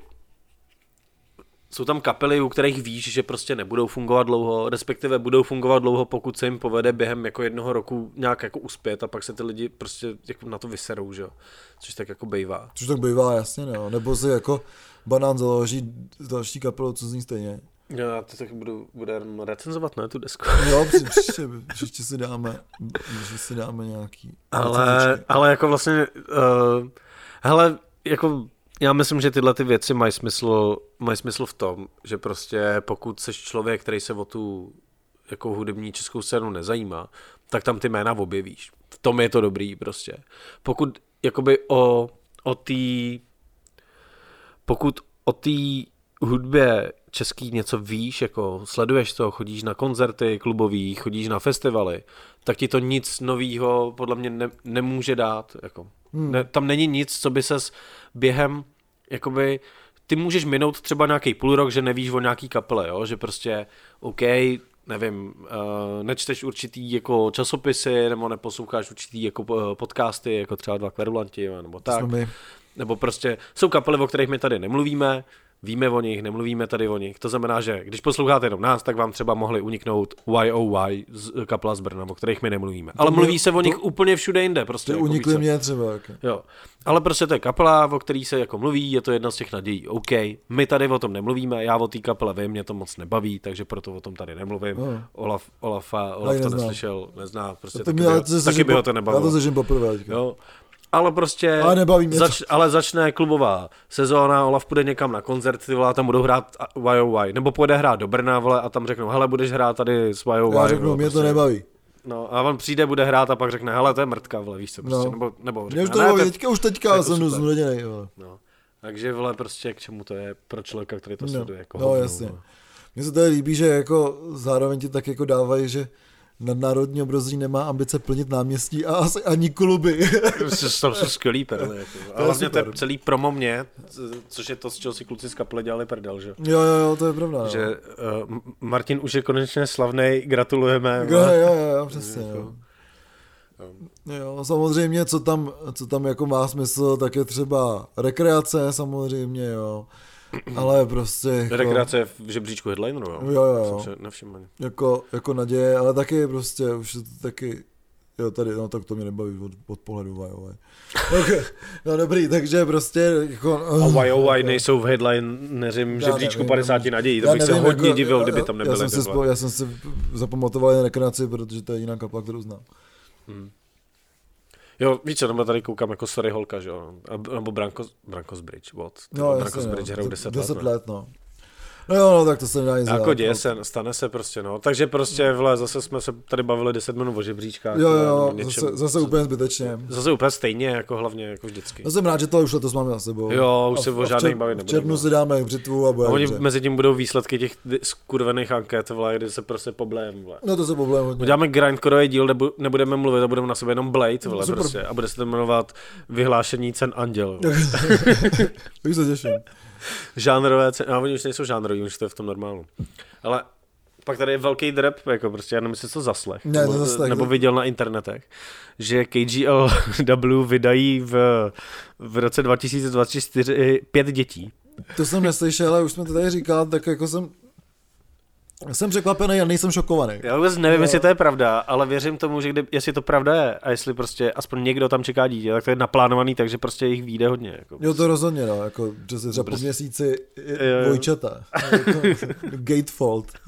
jsou tam kapely, u kterých víš, že prostě nebudou fungovat dlouho, respektive budou fungovat dlouho, pokud se jim povede během jako jednoho roku nějak jako uspět a pak se ty lidi prostě jako na to vyserou, že jo. Což tak jako bývá. Což tak bývá, jasně, no. Nebo si jako banán založí další kapelu, co zní stejně. Já to tak budu, budu recenzovat, na tu desku. Jo, příště, příště si dáme, příště si dáme nějaký. Ale, ale jako vlastně, uh, hele, jako já myslím, že tyhle ty věci mají smysl, mají smysl v tom, že prostě pokud jsi člověk, který se o tu jako hudební českou scénu nezajímá, tak tam ty jména objevíš. V tom je to dobrý prostě. Pokud jakoby o, o té pokud o té hudbě český něco víš, jako sleduješ to, chodíš na koncerty klubový, chodíš na festivaly, tak ti to nic novýho podle mě ne, nemůže dát. Jako. Hmm. Ne, tam není nic, co by ses během, jakoby, ty můžeš minout třeba nějaký půl rok, že nevíš o nějaký kapele, jo? že prostě, OK, nevím, uh, nečteš určitý jako časopisy, nebo neposloucháš určitý jako uh, podcasty, jako třeba dva kverulanti, nebo tak. Nebo prostě jsou kapely, o kterých my tady nemluvíme, víme o nich, nemluvíme tady o nich. To znamená, že když posloucháte jenom nás, tak vám třeba mohli uniknout YOY z kapela z Brna, o kterých my nemluvíme. Ale mluví se o nich to, úplně všude jinde. Prostě, jako unikly mě třeba. Okay. Jo. Ale prostě to je kapela, o který se jako mluví, je to jedna z těch nadějí. OK, my tady o tom nemluvíme, já o té kapele vím, mě to moc nebaví, takže proto o tom tady nemluvím. No. Olaf, Olaf, Olaf to neznám. neslyšel, nezná, prostě to taky, by, to taky by ho to nebavilo. Já to zažím poprvé. Jo ale prostě ale, nebaví zač, ale začne klubová sezóna, Olaf půjde někam na koncert, ty vole, tam budou hrát YOY, nebo půjde hrát do Brna, vole, a tam řeknou, hele, budeš hrát tady s YOY. Já řeknu, mě prostě. to nebaví. No a on přijde, bude hrát a pak řekne, hele, to je mrtka, vole, víš co, prostě, no. nebo, nebo řekne, už to ne, teďka, už teďka jako jsem znuděnej, No. Takže, vole, prostě k čemu to je pro člověka, který to no. sleduje, jako No, hovnou, jasně. Mně se to líbí, že jako zároveň ti tak jako dávají, že nadnárodní obrazí nemá ambice plnit náměstí a asi ani kluby. to jsou skvělý perly. Jako. A hlavně to je celý promo mě, což je to, z čeho si kluci z kapely dělali prdel, že? Jo, jo, jo, to je pravda. Že uh, Martin už je konečně slavný, gratulujeme. Jo, jo, jo, jo přesně, jako, jo. Jo, samozřejmě, co tam, co tam jako má smysl, tak je třeba rekreace samozřejmě, jo. Ale prostě... Jako... Rekreace v žebříčku headlineru, jo? Jo, jo, jo. Nevšiml. Jako, jako naděje, ale taky prostě už to taky... Jo, tady, no tak to mě nebaví od, od pohledu YOY. okay. No dobrý, takže prostě jako... A YOY nejsou v headlineři žebříčku 50 nadějí, to bych nevím, se hodně jako, divil, kdyby tam nebyly. Já jsem, si, já jsem si zapamatoval jen rekreaci, protože to je jiná kapela, kterou znám. Hmm. Jo, víš nebo tady koukám jako Sorry Holka, že jo, nebo Branko, Brankos Bridge, what? No, Brankos Bridge hrajou 10 let. 10 let, no. No jo, no, tak to se nedá nic Jako děje no. se, stane se prostě, no. Takže prostě, vle, zase jsme se tady bavili 10 minut o žebříčkách. Jo, jo, něčem, zase, zase úplně zbytečně. Zase úplně stejně, jako hlavně, jako vždycky. Já jsem rád, že to už letos máme za sebou. Jo, už se o žádných bavit nebudeme. V červnu si dáme břitvu a bude. A oni mezi tím budou výsledky těch skurvených anket, vle, kdy se prostě poblém, vle. No to se poblém hodně. Uděláme grindcoreový díl, nebu, nebudeme mluvit a budeme na sebe jenom blade, vle, prostě. A bude se to jmenovat vyhlášení cen anděl. Už se těším žánrové ceny, no, oni už nejsou žánrový, už to je v tom normálu. Ale pak tady je velký drep, jako prostě, já nevím, jestli to zaslech, ne, nebo, zaslech, nebo viděl na internetech, že KGLW vydají v, v roce 2024 pět dětí. To jsem neslyšel, ale už jsme to tady říkal, tak jako jsem Jsem překvapený a nejsem šokovaný. Já vůbec nevím, jo. jestli to je pravda, ale věřím tomu, že kdy, jestli to pravda je a jestli prostě aspoň někdo tam čeká dítě, tak to je naplánovaný, takže prostě jich vyjde hodně. Jako. Jo, to rozhodně, no, jako, že se třeba po prostě- měsíci dvojčata. gatefold.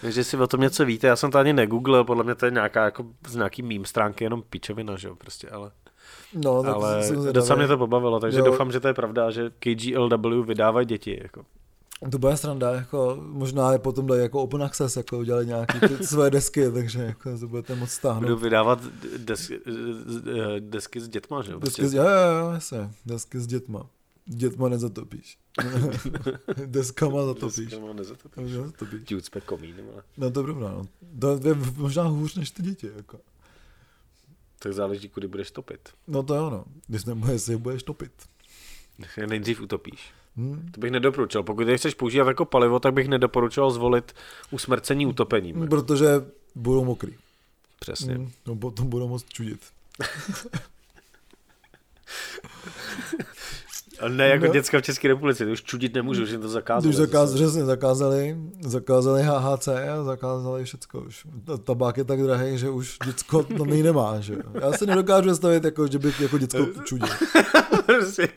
Takže si o tom něco víte, já jsem to ani negooglil, podle mě to je nějaká jako z nějaký meme stránky, jenom pičovina, že jo, prostě, ale... No, tak ale docela mě to pobavilo, takže jo. doufám, že to je pravda, že KGLW vydávají děti, jako. To bude sranda, jako možná je potom dají jako open access, jako udělali nějaké ty své desky, takže jako to budete moc stáhnout. Budu vydávat desky, desky s dětma, že jo? Desky, prostě... jo, jo, jo, jasně, desky s dětma. Dětma nezatopíš. Deskama zatopíš. Deskama nezatopíš. nezatopíš. Ti ucpe komín, ale... No to je pravda, no. To je možná hůř než ty děti, jako. Tak záleží, kudy budeš topit. No to je ono. Když nebo jestli budeš topit. Nejdřív utopíš. Hmm. To bych nedoporučil. Pokud je chceš používat jako palivo, tak bych nedoporučoval zvolit usmrcení utopením. Protože budou mokrý. Přesně. Hmm. No potom budou moc čudit. ne jako no. děcka v České republice, už čudit nemůžu, že to zakázali. Už zakáz, přesně, zakázali, zakázali HHC a zakázali všecko už. Tabák je tak drahý, že už děcko to nemá, že Já si nedokážu představit, jako, že bych jako děcko čudil. Prostě,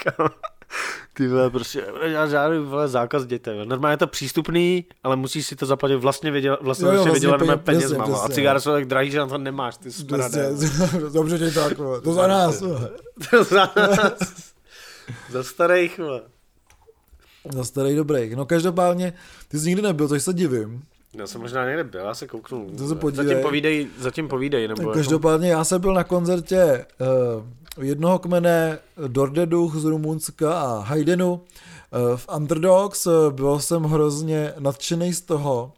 ty vole, prostě, já žádný vole, zákaz dětem. Normálně je to přístupný, ale musíš si to zaplatit vlastně, vydělat, vlastně, jo, jo, vlastně vydělat peněz, mama. A cigára jsou tak drahý, že na to nemáš, ty smrade. Dobře, že tak, to za nás. to za nás. za starých, vole. Za starých dobrých. No každopádně, ty jsi nikdy nebyl, takže se divím. Já jsem možná někde byl, já se kouknu. To se podívej. Zatím povídej, zatím povídej. Nebo Každopádně jako... já jsem byl na koncertě uh, jednoho kmene Dordeduch z Rumunska a Haydenu eh, v Underdogs. Byl jsem hrozně nadšený z toho,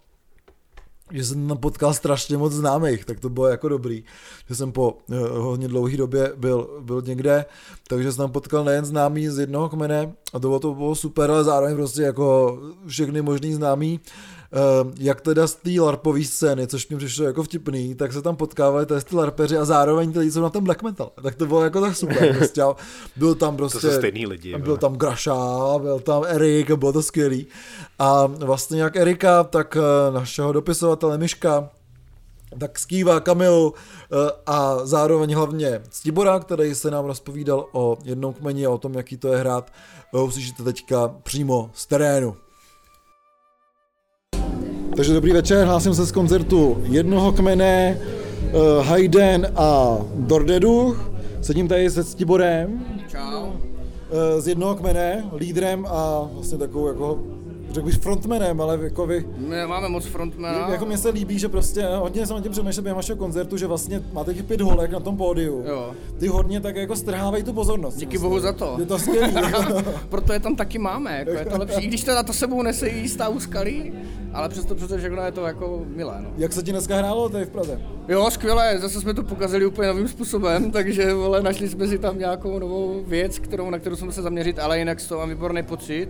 že jsem tam potkal strašně moc známých, tak to bylo jako dobrý, že jsem po uh, hodně dlouhé době byl, byl někde, takže jsem tam potkal nejen známý z jednoho kmene a to bylo, to bylo super, ale zároveň prostě jako všechny možný známý uh, jak teda z té larpové scény, což mi přišlo jako vtipný, tak se tam potkávali ty larpeři a zároveň ty lidi jsou na tom black metal. Tak to bylo jako tak super. Prostě. Byl tam prostě... To jsou stejný lidi. Byl tam Graša, byl tam Erik, bylo to skvělý. A vlastně jak Erika, tak uh, našeho dopisovatele Miška, tak skývá Kamilu eh, a zároveň hlavně Stibora, který se nám rozpovídal o jednom kmeni a o tom, jaký to je hrát, uslyšíte teďka přímo z terénu. Takže dobrý večer, hlásím se z koncertu jednoho kmene, uh, Hayden a Dordedu. Sedím tady se Stiborem. Čau. Z jednoho kmene, lídrem a vlastně takovou jako řekl bych frontmanem, ale jako vy... Nemáme moc frontmana. Jako mně se líbí, že prostě hodně jsem na tím přemýšlel během vašeho koncertu, že vlastně máte těch pět holek na tom pódiu. Jo. Ty hodně tak jako strhávají tu pozornost. Díky bohu za to. Je to skvělý. Proto je tam taky máme, jako je to lepší. I když teda to sebou nese jistá úskalí, ale přesto přesto všechno je to jako milé. No. Jak se ti dneska hrálo tady v Praze? Jo, skvěle, zase jsme to pokazili úplně novým způsobem, takže vole, našli jsme si tam nějakou novou věc, kterou, na kterou jsme se zaměřit, ale jinak z toho mám výborný pocit.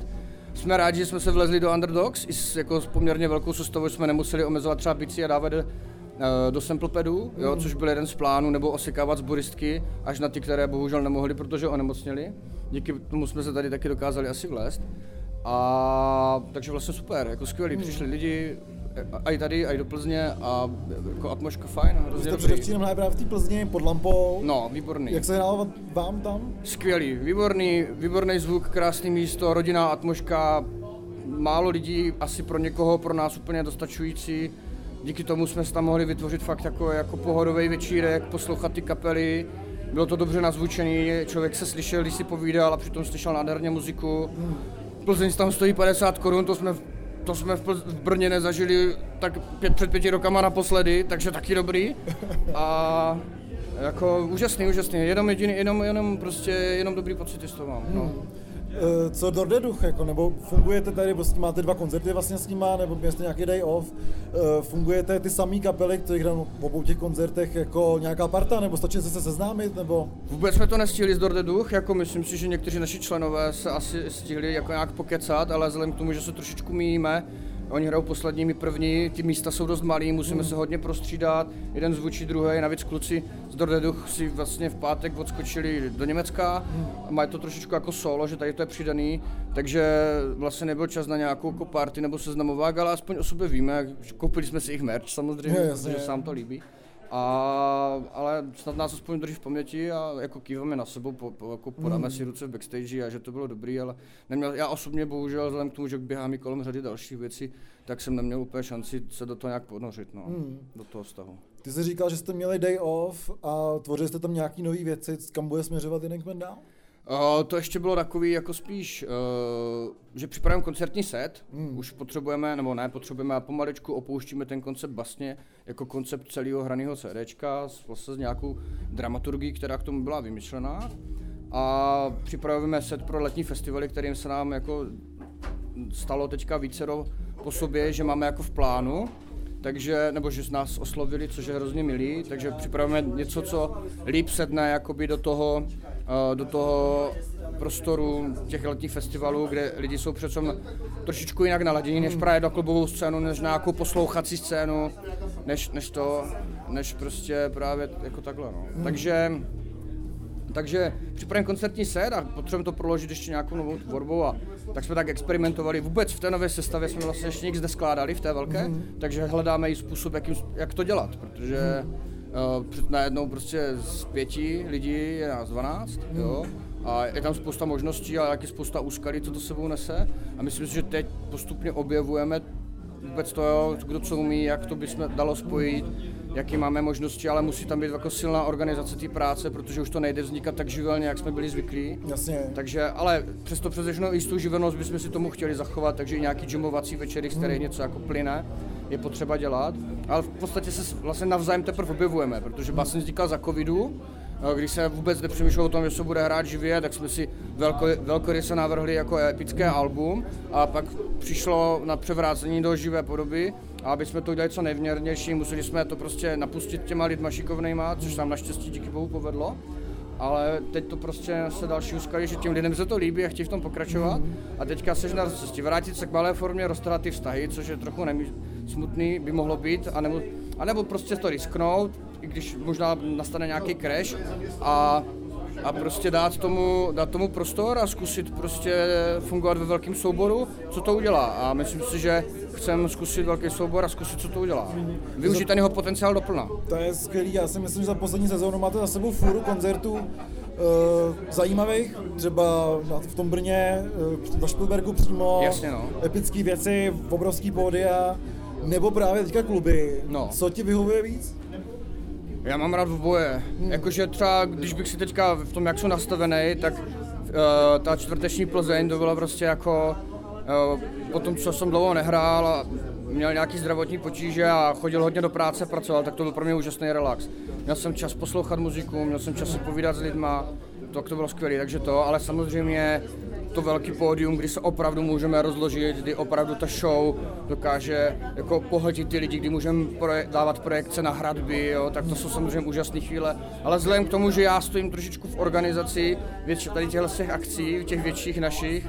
Jsme rádi, že jsme se vlezli do Underdogs, i s, jako s poměrně velkou soustavou jsme nemuseli omezovat třeba bici a dávat uh, do samplepadu, jo, což byl jeden z plánů, nebo osekávat zboristky až na ty, které bohužel nemohli, protože onemocněli. Díky tomu jsme se tady taky dokázali asi vlézt. A takže vlastně super, jako skvělý, přišli lidi, a i tady, a i do Plzně a jako atmosféra fajn. Hrozně Jste předevčírem hráli právě v té Plzni pod lampou. No, výborný. Jak se hrálo vám tam? Skvělý, výborný, výborný zvuk, krásný místo, rodinná atmosféra, málo lidí, asi pro někoho, pro nás úplně dostačující. Díky tomu jsme se tam mohli vytvořit fakt jako, jako pohodový večírek, poslouchat ty kapely. Bylo to dobře nazvučený, člověk se slyšel, když si povídal a přitom slyšel nádherně muziku. Plzeň tam stojí 50 korun, to jsme to jsme v, v Brně nezažili tak pět, před pěti rokama naposledy, takže taky dobrý. A jako úžasný, úžasný, jenom jediný, jenom, jenom prostě, jenom dobrý pocity z toho mám. No. Hmm. Eh, co Dordeduch, jako, nebo fungujete tady, prostě máte dva koncerty vlastně s nima, nebo měste nějaký day off, eh, fungujete ty samý kapely, které hrají v obou těch koncertech jako nějaká parta, nebo stačí se se seznámit, nebo? Vůbec jsme to nestihli s Dordeduch, jako myslím si, že někteří naši členové se asi stihli jako nějak pokecat, ale vzhledem k tomu, že se trošičku míjíme, Oni hrajou posledními první, ty místa jsou dost malý, musíme se hodně prostřídat, jeden zvučí druhý, navíc kluci z Dordeduch si vlastně v pátek odskočili do Německa. A mají to trošičku jako solo, že tady to je přidaný, takže vlastně nebyl čas na nějakou jako party nebo seznamovák, ale aspoň o sobě víme, koupili jsme si jich merch samozřejmě, Je, protože se nám to líbí. A, ale snad nás aspoň drží v paměti a jako kýváme na sebou, po, po, jako podáme si ruce v backstage a že to bylo dobrý, ale neměl, já osobně bohužel vzhledem k tomu, že běhám i kolem řady dalších věcí, tak jsem neměl úplně šanci se do toho nějak ponořit, no, do toho vztahu. Ty jsi říkal, že jste měli day off a tvořili jste tam nějaký nové věci, kam bude směřovat Jinek dál? Uh, to ještě bylo takový jako spíš, uh, že připravujeme koncertní set, hmm. už potřebujeme, nebo ne, potřebujeme a pomaličku opouštíme ten koncept basně jako koncept celého hraného CDčka, s- vlastně s nějakou dramaturgií, která k tomu byla vymyšlená. A připravujeme set pro letní festivaly, kterým se nám jako stalo teďka vícero po sobě, že máme jako v plánu, takže, nebo že z nás oslovili, což je hrozně milý, takže připravujeme něco, co líp sedne jakoby do toho, do toho prostoru těch letních festivalů, kde lidi jsou přece trošičku jinak naladění, než právě na klubovou scénu, než na nějakou poslouchací scénu, než, než to, než prostě právě jako takhle, no. Takže takže připravím koncertní set a potřebujeme to proložit ještě nějakou novou tvorbou a tak jsme tak experimentovali. Vůbec v té nové sestavě jsme vlastně ještě nic neskládali v té velké, mm. takže hledáme i způsob, jakým, jak to dělat, protože před najednou prostě z pěti lidí je nás 12, mm. jo, a je tam spousta možností, ale taky spousta úskalí, co to sebou nese. A myslím si, že teď postupně objevujeme vůbec to, jo, kdo co umí, jak to bychom dalo spojit, jaký máme možnosti, ale musí tam být jako silná organizace té práce, protože už to nejde vznikat tak živelně, jak jsme byli zvyklí. Jasně. Takže, ale přesto přes všechno jistou živelnost bychom si tomu chtěli zachovat, takže i nějaký jamovací večery, z kterých něco jako plyne, je potřeba dělat. Ale v podstatě se vlastně navzájem teprve objevujeme, protože basen vznikal za covidu, když se vůbec nepřemýšlelo o tom, že se bude hrát živě, tak jsme si velko, velkoryse navrhli jako epické album a pak přišlo na převrácení do živé podoby a aby jsme to udělali co nejvměrnější, museli jsme to prostě napustit těma lidma šikovnejma, což se nám naštěstí díky bohu povedlo ale teď to prostě se další úskalí, že těm lidem se to líbí a chtějí v tom pokračovat. A teďka seš na cestě vrátit se k malé formě, roztrhat ty vztahy, což je trochu nemí, smutný, by mohlo být, anebo, anebo prostě to risknout, i když možná nastane nějaký crash a a prostě dát tomu, dát tomu prostor a zkusit prostě fungovat ve velkém souboru, co to udělá. A myslím si, že chcem zkusit velký soubor a zkusit, co to udělá. Využít ten jeho potenciál doplna. To je skvělý, já si myslím, že za poslední sezónu máte za sebou fůru koncertů uh, zajímavých, třeba v tom Brně, uh, na Špilbergu přímo, Jasně, no. epické věci, obrovský pódia, nebo právě teďka kluby. No. Co ti vyhovuje víc? Já mám rád oboje. Hmm. Jakože třeba, když bych si teďka v tom, jak jsou nastavený, tak uh, ta čtvrteční Plzeň to bylo prostě jako uh, po tom, co jsem dlouho nehrál a měl nějaký zdravotní potíže a chodil hodně do práce, pracoval, tak to byl pro mě úžasný relax. Měl jsem čas poslouchat muziku, měl jsem čas si povídat s lidma, tak to bylo skvělé, takže to, ale samozřejmě to velký pódium, kdy se opravdu můžeme rozložit, kdy opravdu ta show dokáže jako pohltit ty lidi, kdy můžeme proje- dávat projekce na hradby, jo, tak to jsou samozřejmě úžasné chvíle. Ale vzhledem k tomu, že já stojím trošičku v organizaci větši, tady těchto těch akcí, těch větších našich,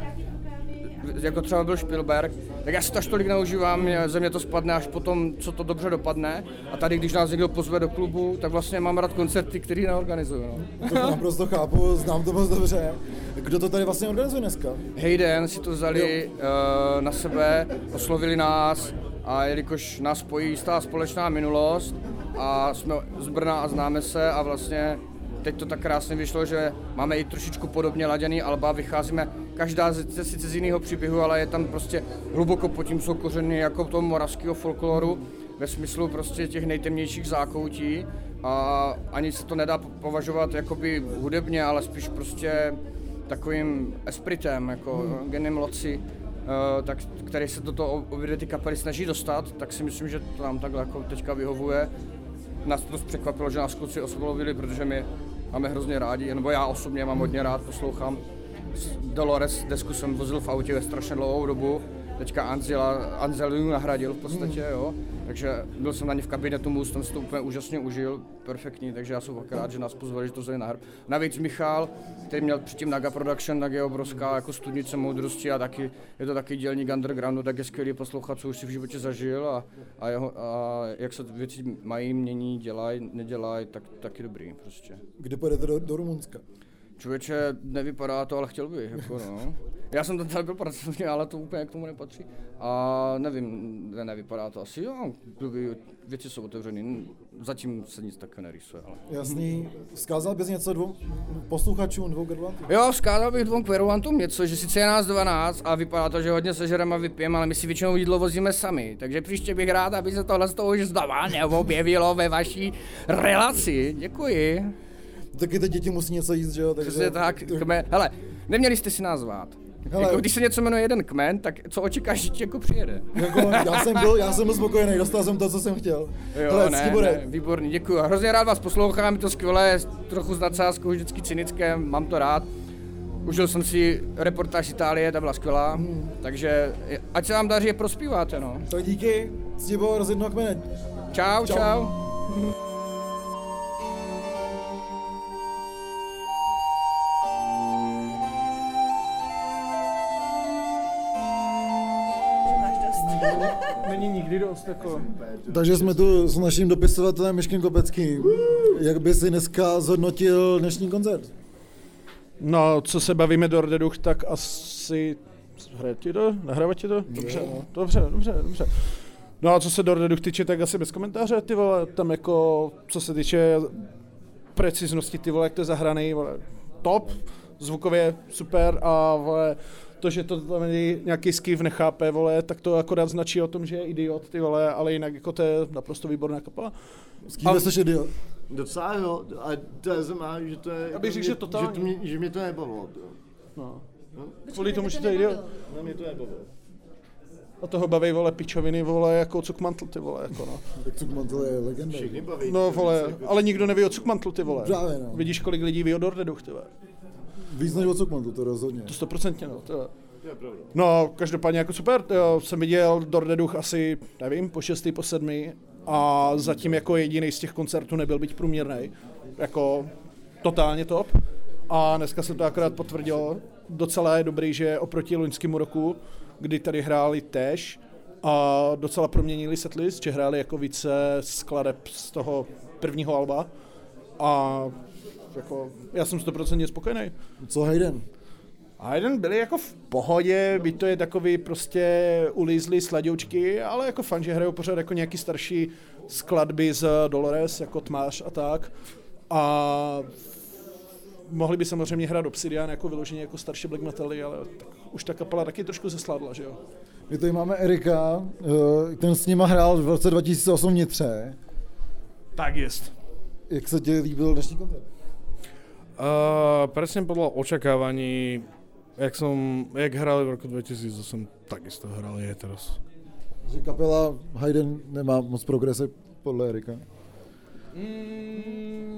jako třeba byl Spielberg, tak já si to až tolik neužívám, ze mě to spadne až potom, co to dobře dopadne. A tady, když nás někdo pozve do klubu, tak vlastně mám rád koncerty, který neorganizuju. No. To naprosto chápu, znám to moc dobře. Kdo to tady vlastně organizuje dneska? Hayden si to vzali uh, na sebe, oslovili nás a jelikož nás spojí jistá společná minulost a jsme z Brna a známe se a vlastně teď to tak krásně vyšlo, že máme i trošičku podobně laděný alba, vycházíme každá z, z- sice z jiného příběhu, ale je tam prostě hluboko pod tím jsou kořeny jako toho moravského folkloru ve smyslu prostě těch nejtemnějších zákoutí a ani se to nedá považovat jakoby hudebně, ale spíš prostě takovým espritem, jako hmm. genem loci, uh, tak, který se do toho obě ty kapely snaží dostat, tak si myslím, že to nám takhle jako teďka vyhovuje. Nás to dost překvapilo, že nás kluci oslovili, protože my máme hrozně rádi, nebo já osobně mám hodně rád, poslouchám. Dolores desku jsem vozil v autě strašně dlouhou dobu teďka Anzela, Anzelu nahradil v podstatě, jo. Takže byl jsem na ně v kabinetu mu, jsem si to úplně úžasně užil, perfektní, takže já jsem fakt rád, že nás pozvali, že to zde nahr. Navíc Michal, který měl předtím Naga Production, tak je obrovská jako studnice moudrosti a taky, je to taky dělník undergroundu, tak je skvělý poslouchat, co už si v životě zažil a, a, jeho, a jak se věci mají, mění, dělají, nedělají, tak taky dobrý prostě. Kdy pojedete do, do Rumunska? Člověče, nevypadá to, ale chtěl bych, jako no. Já jsem tam byl pracovně, ale to úplně k tomu nepatří. A nevím, ne, nevypadá to asi, jo, věci jsou otevřené, zatím se nic takového nerýsuje. Ale. Jasný. Vzkázal bys něco dvou posluchačům, dvou gradvantů? Jo, vzkázal bych dvou kverulantům něco, že sice je nás 12 a vypadá to, že hodně sežereme a vypijeme, ale my si většinou jídlo vozíme sami. Takže příště bych rád, aby se tohle z toho už znova neobjevilo ve vaší relaci. Děkuji. Taky ty děti musí něco jíst, že jo? Takže... Přesně tak, kmen. Hele, neměli jste si nás zvát. Hele. Jako, když se něco jmenuje jeden kmen, tak co očekáš, že ti jako přijede? Jako, já jsem byl, já jsem byl spokojený, dostal jsem to, co jsem chtěl. Jo, Hele, ne, ne, výborný, děkuji. Hrozně rád vás poslouchám, je to skvělé, trochu s nadsázkou, vždycky cynické, mám to rád. Užil jsem si reportáž z Itálie, ta byla skvělá, Hmm. takže ať se vám daří, je prospíváte, no. Tak díky, Stibor z jednoho kmene. Čau, Čau. čau. Není nikdy dost, jako... Takže jsme tu s naším dopisovatelem Miškem Kopeckým. Jak by si dneska zhodnotil dnešní koncert? No, co se bavíme do Rdeduch, tak asi... Hraje ti to? Nahrává ti to? Dobře, no. dobře, dobře, dobře. No a co se do Rdeduch týče, tak asi bez komentáře, ty vole, tam jako, co se týče preciznosti, ty vole, jak to je zahraný, vole, top, zvukově super a vole, to, že to tam nějaký skiv nechápe, vole, tak to akorát značí o tom, že je idiot, ty vole, ale jinak jako to je naprosto výborná kapela. S kým jsi idiot? Docela jo, a to je znamená, že to je... Já bych řekl, že totální. Že, to mě, že mě to nebavilo. to. No. Kvůli tomu, že to je idiot. No, mě to nebavilo. A toho baví, vole, pičoviny, vole, jako cukmantl, ty vole, jako no. Tak Cukmantel je legenda. Všichni baví. No, vole, ale nikdo neví o cukmantlu, ty vole. Právě, no. Vidíš, kolik lidí ví o Dordeduch, ty vole. Víc než o Cukmantu, to rozhodně. To stoprocentně, no. To je pravda. No, každopádně jako super, jo, jsem viděl Dordeduch asi, nevím, po šestý, po sedmý a zatím jako jediný z těch koncertů nebyl být průměrný, jako totálně top. A dneska se to akorát potvrdilo, docela je dobrý, že oproti loňskému roku, kdy tady hráli tež a docela proměnili setlist, že hráli jako více skladeb z toho prvního alba a jako, já jsem 100% spokojený. Co Hayden? A jeden byli jako v pohodě, byť to je takový prostě ulízlý sladoučky, ale jako fan, že hrajou pořád jako nějaký starší skladby z Dolores, jako Tmář a tak. A mohli by samozřejmě hrát Obsidian jako vyloženě jako starší black metaly, ale tak už ta kapela taky trošku zesladla, že jo. My tady máme Erika, eh, ten s nima hrál v roce 2008 v Nitře. Tak jest. Jak se ti líbil dnešní koncert? Uh, presne podľa očakávaní, jak, som, jak hrali v roku 2008, takisto hrali aj teraz. Že kapela Hayden nemá moc progrese podle Erika. Mm,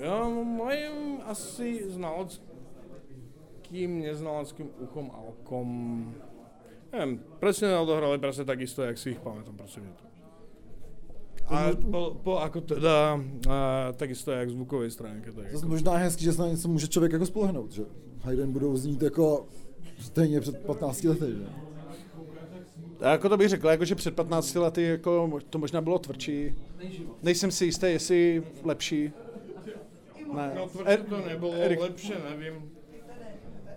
ja majem asi znaleckým, neznaleckým uchom a okom. Neviem, presne odohrali presne takisto, jak si ich pamätám prosím. A po, po ako teda, a, takisto jak zvukovej stránke. Tak jako. možná je hezký, že se na něco může člověk jako spolehnout, že Hayden budou znít jako stejně před 15 lety, že? A jako to bych řekl, jako že před 15 lety jako to možná bylo tvrdší. Nejsem si jistý, jestli lepší. Ne. No, Er- proč to nebylo Erik. lepšie, nevím.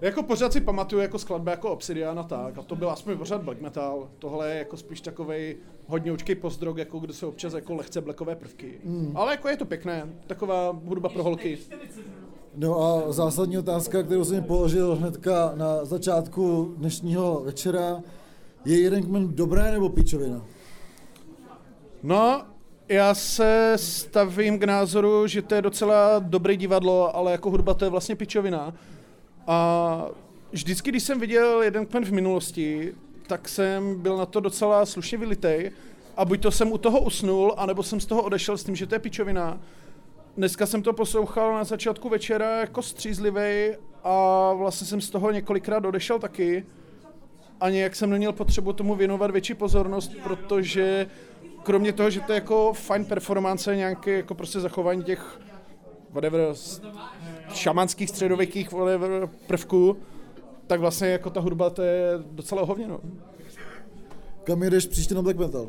Jako pořád si pamatuju jako skladba jako Obsidian a tak, a to byl aspoň pořád black metal. Tohle je jako spíš takovej hodně učkej postdrog, jako kde jsou občas jako lehce blackové prvky. Mm. Ale jako je to pěkné, taková hudba pro holky. No a zásadní otázka, kterou jsem položil hnedka na začátku dnešního večera, je jeden kmen dobré nebo pičovina? No, já se stavím k názoru, že to je docela dobrý divadlo, ale jako hudba to je vlastně pičovina. A vždycky, když jsem viděl jeden kmen v minulosti, tak jsem byl na to docela slušně vylitej. A buď to jsem u toho usnul, anebo jsem z toho odešel s tím, že to je pičovina. dneska jsem to poslouchal na začátku večera jako střízlivý a vlastně jsem z toho několikrát odešel taky a nějak jsem neměl potřebu tomu věnovat větší pozornost, protože kromě toho, že to je jako fajn performance, nějaké jako prostě zachování těch whatever, šamanských středověkých prvků, tak vlastně jako ta hudba to je docela ohovněno. Kam jdeš příště na black metal?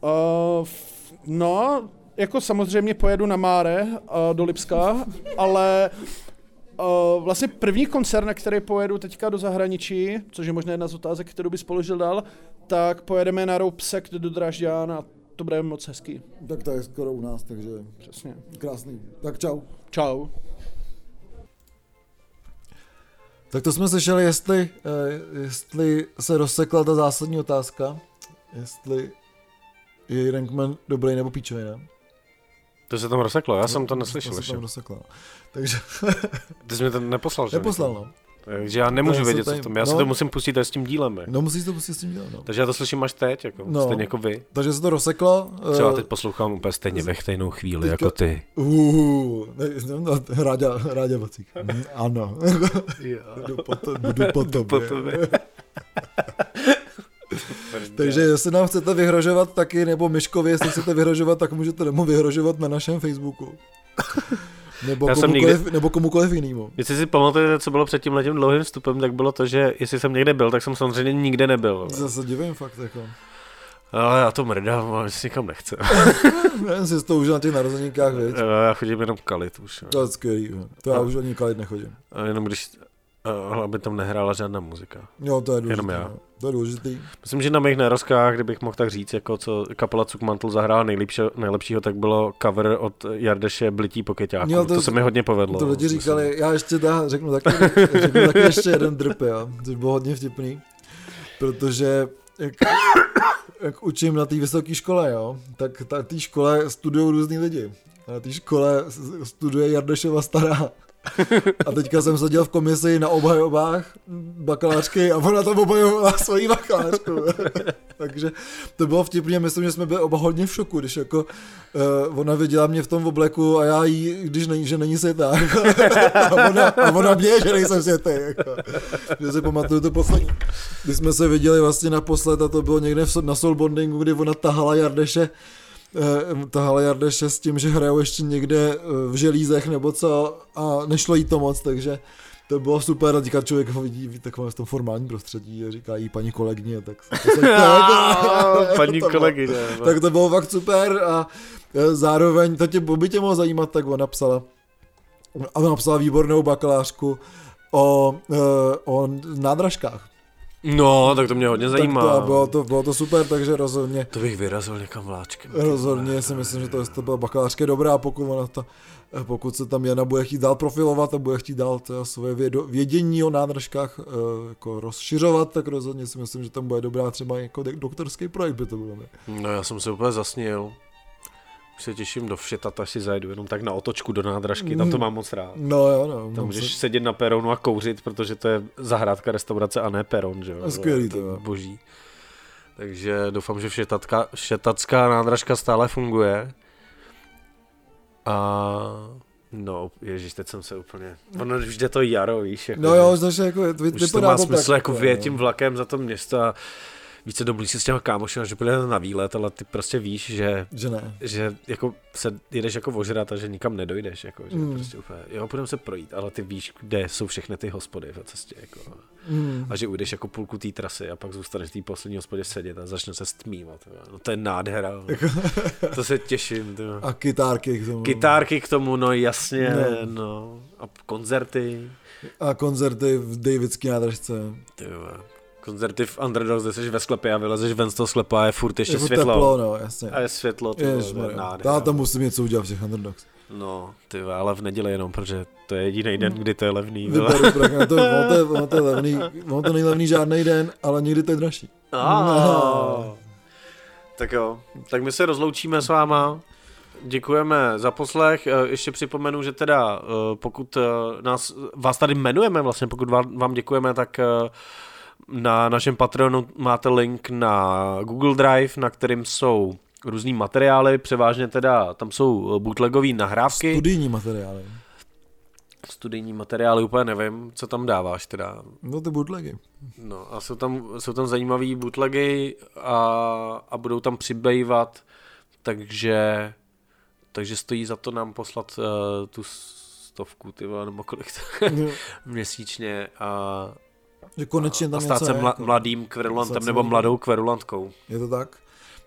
Uh, no, jako samozřejmě pojedu na Máre uh, do Lipska, ale uh, vlastně první koncert, na který pojedu teďka do zahraničí, což je možná jedna z otázek, kterou bys položil dál, tak pojedeme na Rope Sect do Dražďán a to bude moc hezký. Tak to je skoro u nás, takže Přesně. krásný. Tak čau. Čau. Tak to jsme slyšeli, jestli, eh, jestli se rozsekla ta zásadní otázka, jestli je Rankman dobrý nebo píčovina. To se tam rozseklo, já jsem to To neslyšel se ještě. tam rozsekla. no. Takže Ty jsi mi to neposlal, že? neposlal, no. Takže já nemůžu To je vědět, co v tom. Já si no. to musím pustit s tím dílem. jak. No musíš to pustit s tím dělat, no. Takže já to slyším až teď, jako, No. stejně jako vy. Takže se to rozseklo. Třeba eh, teď poslouchám úplně stejně ve stejnou chvíli teďka- jako ty. Uh, no, Ráďa, Ráďa Vacík. Mm, Ano. budu potom, budu potom. Takže jestli nám chcete vyhrožovat taky, nebo Myškovi, jestli chcete vyhrožovat, tak můžete mu vyhrožovat na našem Facebooku. Nebo Já jsem komukoliv, nebo komukoliv jinému. Jestli si pamatujete, co bylo před tím letím dlouhým vstupem, tak bylo to, že jestli jsem někde byl, tak jsem samozřejmě nikde nebyl. Zase divím fakt, jako. Ale já to mrdám, ale si nikam nechce. Jen si to užil na těch narozenínkách, viď? Já chodím jenom kalit už. To je skvělý, to já už ani kalit nechodím. A jenom když, a aby tam nehrála žádná muzika. Jo, to je důležité. Jenom já. no. To je důležitý. Myslím, že na mých nerozkách, kdybych mohl tak říct, jako co kapela Cukmantel zahrála nejlepšího, nejlepšího, tak bylo cover od Jardeše Blití pokeťáků. Jo, to, to- se mi hodně povedlo. To lidi myslím. říkali, já ještě da, řeknu taky, řeknu taky ještě jeden drp, jo, což bylo hodně vtipný, protože jak, jak učím na té vysoké škole, jo, tak na té škole studují různý lidi. Na té škole studuje Jardešova stará. A teďka jsem seděl v komisi na obhajobách bakalářky a ona tam obhajovala svoji bakalářku. Takže to bylo vtipně, myslím, že jsme byli oba hodně v šoku, když jako uh, ona viděla mě v tom obleku a já jí, když není, že není světá. a, ona, a ona mě, že nejsem světý. Jako. Že si pamatuju to poslední. Když jsme se viděli vlastně naposled a to bylo někde v, na soulbondingu, kdy ona tahala Jardeše tahala Jardeše s tím, že hrajou ještě někde eh, v želízech nebo co a nešlo jí to moc, takže to bylo super a teďka člověk ho vidí v takovém tom formálním prostředí a říká jí paní kolegyně, tak, Paní to bylo- kolegyně. tak to bylo fakt super a e, zároveň, to tě by tě mohlo zajímat, tak ona napsala, a ona napsala výbornou bakalářku o, o nádražkách. No, tak to mě hodně zajímá. Tak to, bylo, to, bylo to super, takže rozhodně, To bych vyrazil někam vláčkem. rozhodně si myslím, že to, to byla bakalářka dobrá, a pokud ona e, pokud se tam Jana bude chtít dál profilovat a bude chtít dál to svoje vědo, vědění o nádražkách e, jako rozšiřovat, tak rozhodně si myslím, že tam bude dobrá třeba jako doktorský projekt by to bylo. Ne? No já jsem se úplně zasnil. Už se těším do všetat, až si zajedu jenom tak na otočku do nádražky, tam to mám moc rád. No jo, no. Tam můžeš se- sedět na peronu a kouřit, protože to je zahrádka, restaurace a ne peron, že jo? Skvělý to boží. Takže doufám, že všetatka, všetacká nádražka stále funguje. A no, ježíš, teď jsem se úplně... Ono už jde to jaro, víš, jako, No jo, takže jako vy, už to má to smysl tak, jako vyjet tím vlakem za to město a více domluví si s těma kámošima, že půjdeme na výlet, ale ty prostě víš, že Že ne. že jako se jedeš jako ožrat a že nikam nedojdeš, jako, že Mm. prostě úplně, jo, budeme se projít, ale ty víš, kde jsou všechny ty hospody v cestě, jako, Mm. a že ujdeš jako půlku té trasy a pak zůstaneš v té poslední hospodě sedět a začne se stmívat, no to je nádhera, no. to se těším, jo. A kytárky k tomu. Kytárky k tomu, no jasně, No. no. A koncerty, A koncerty v Davidský nádražce. ty jo. Koncerty v Underdogs, kde jsi ve sklepě a vylezeš ven z toho sklepa a je furt ještě Je světlo. teplo, no, jasně. A je světlo, ty. Já tam musím něco udělat v těch underdogs. No, ty ale v neděli jenom, protože to je jediný den, kdy to je levný. Vyberu prach, to, ono to, je- ono to, je levný, ono to není levný žádný den, ale někdy to je dražší. Tak jo, tak my se rozloučíme s váma. Děkujeme za poslech. Eh, Ještě připomenu, že teda eh, pokud eh, nás, vás tady jmenujeme, vlastně pokud vám, děkujeme, tak na našem Patreonu máte link na Google Drive, na kterým jsou různý materiály, převážně teda tam jsou bootlegové nahrávky. Studijní materiály. Studijní materiály úplně nevím, co tam dáváš teda. No ty bootlegy. No a jsou tam, jsou tam zajímavý bootlegy a, a budou tam přibývat, takže, takže stojí za to nám poslat uh, tu stovku, ty vole, nebo kolik to měsíčně a, Že konečně a tam stát něco se mla, jako. mladým kverulantem nebo mladým. mladou kverulantkou. Je to tak?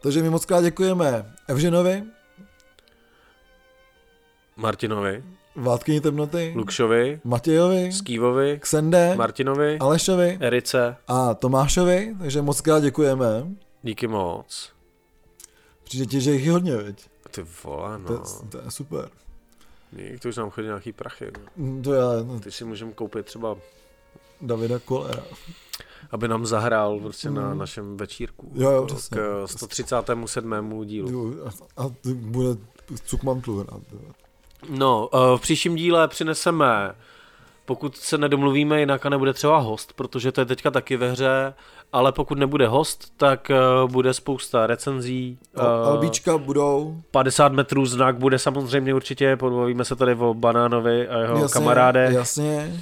Takže my moc krát děkujeme Evženovi, Martinovi, Vládkyni temnoty, Lukšovi, Matějovi, Skývovi, Ksende, Martinovi, Alešovi Erice, a Tomášovi, takže moc krát děkujeme. díky moc. Přijde ti, že jich je hodně, viď? Ty vole, To, no. je- to je super. To už nám chodí nějaký prachy. No. Mm, To já, no, Ty si můžeme koupit třeba, Davida Kolera. aby nám zahrál prostě na Mm. našem večírku. Jo, jo, K- přesně. K 137. dílu. Jo, A, a to bude cukmantlu hrát. jo. No, eh, v příštím díle přineseme, pokud se nedomluvíme jinak a nebude třeba host, protože to je teďka taky ve hře, ale pokud nebude host, tak eh, bude spousta recenzí. Al- eh, Albíčka budou, 50 metrů znak bude samozřejmě určitě, pobavíme se tady o Banánovi a jeho jasně, kamarádech. jasně,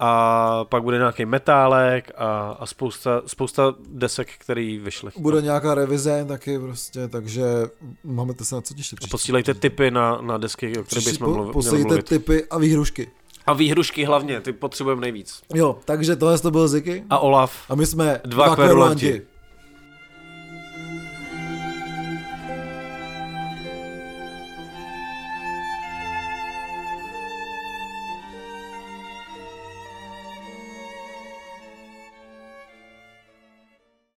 A pak bude nějaký metálek a, a spousta, spousta desek, který vyšly. bude nějaká revize taky prostě, takže máme se na co těšit. A posílejte tipy na, na desky, o kterých bychom po- mluv, měli Posílejte tipy a výhrušky. A výhrušky hlavně, ty potřebujeme nejvíc. Jo, takže tohle to byl Ziky A Olaf. a my jsme Dva kverulanti. kverulanti.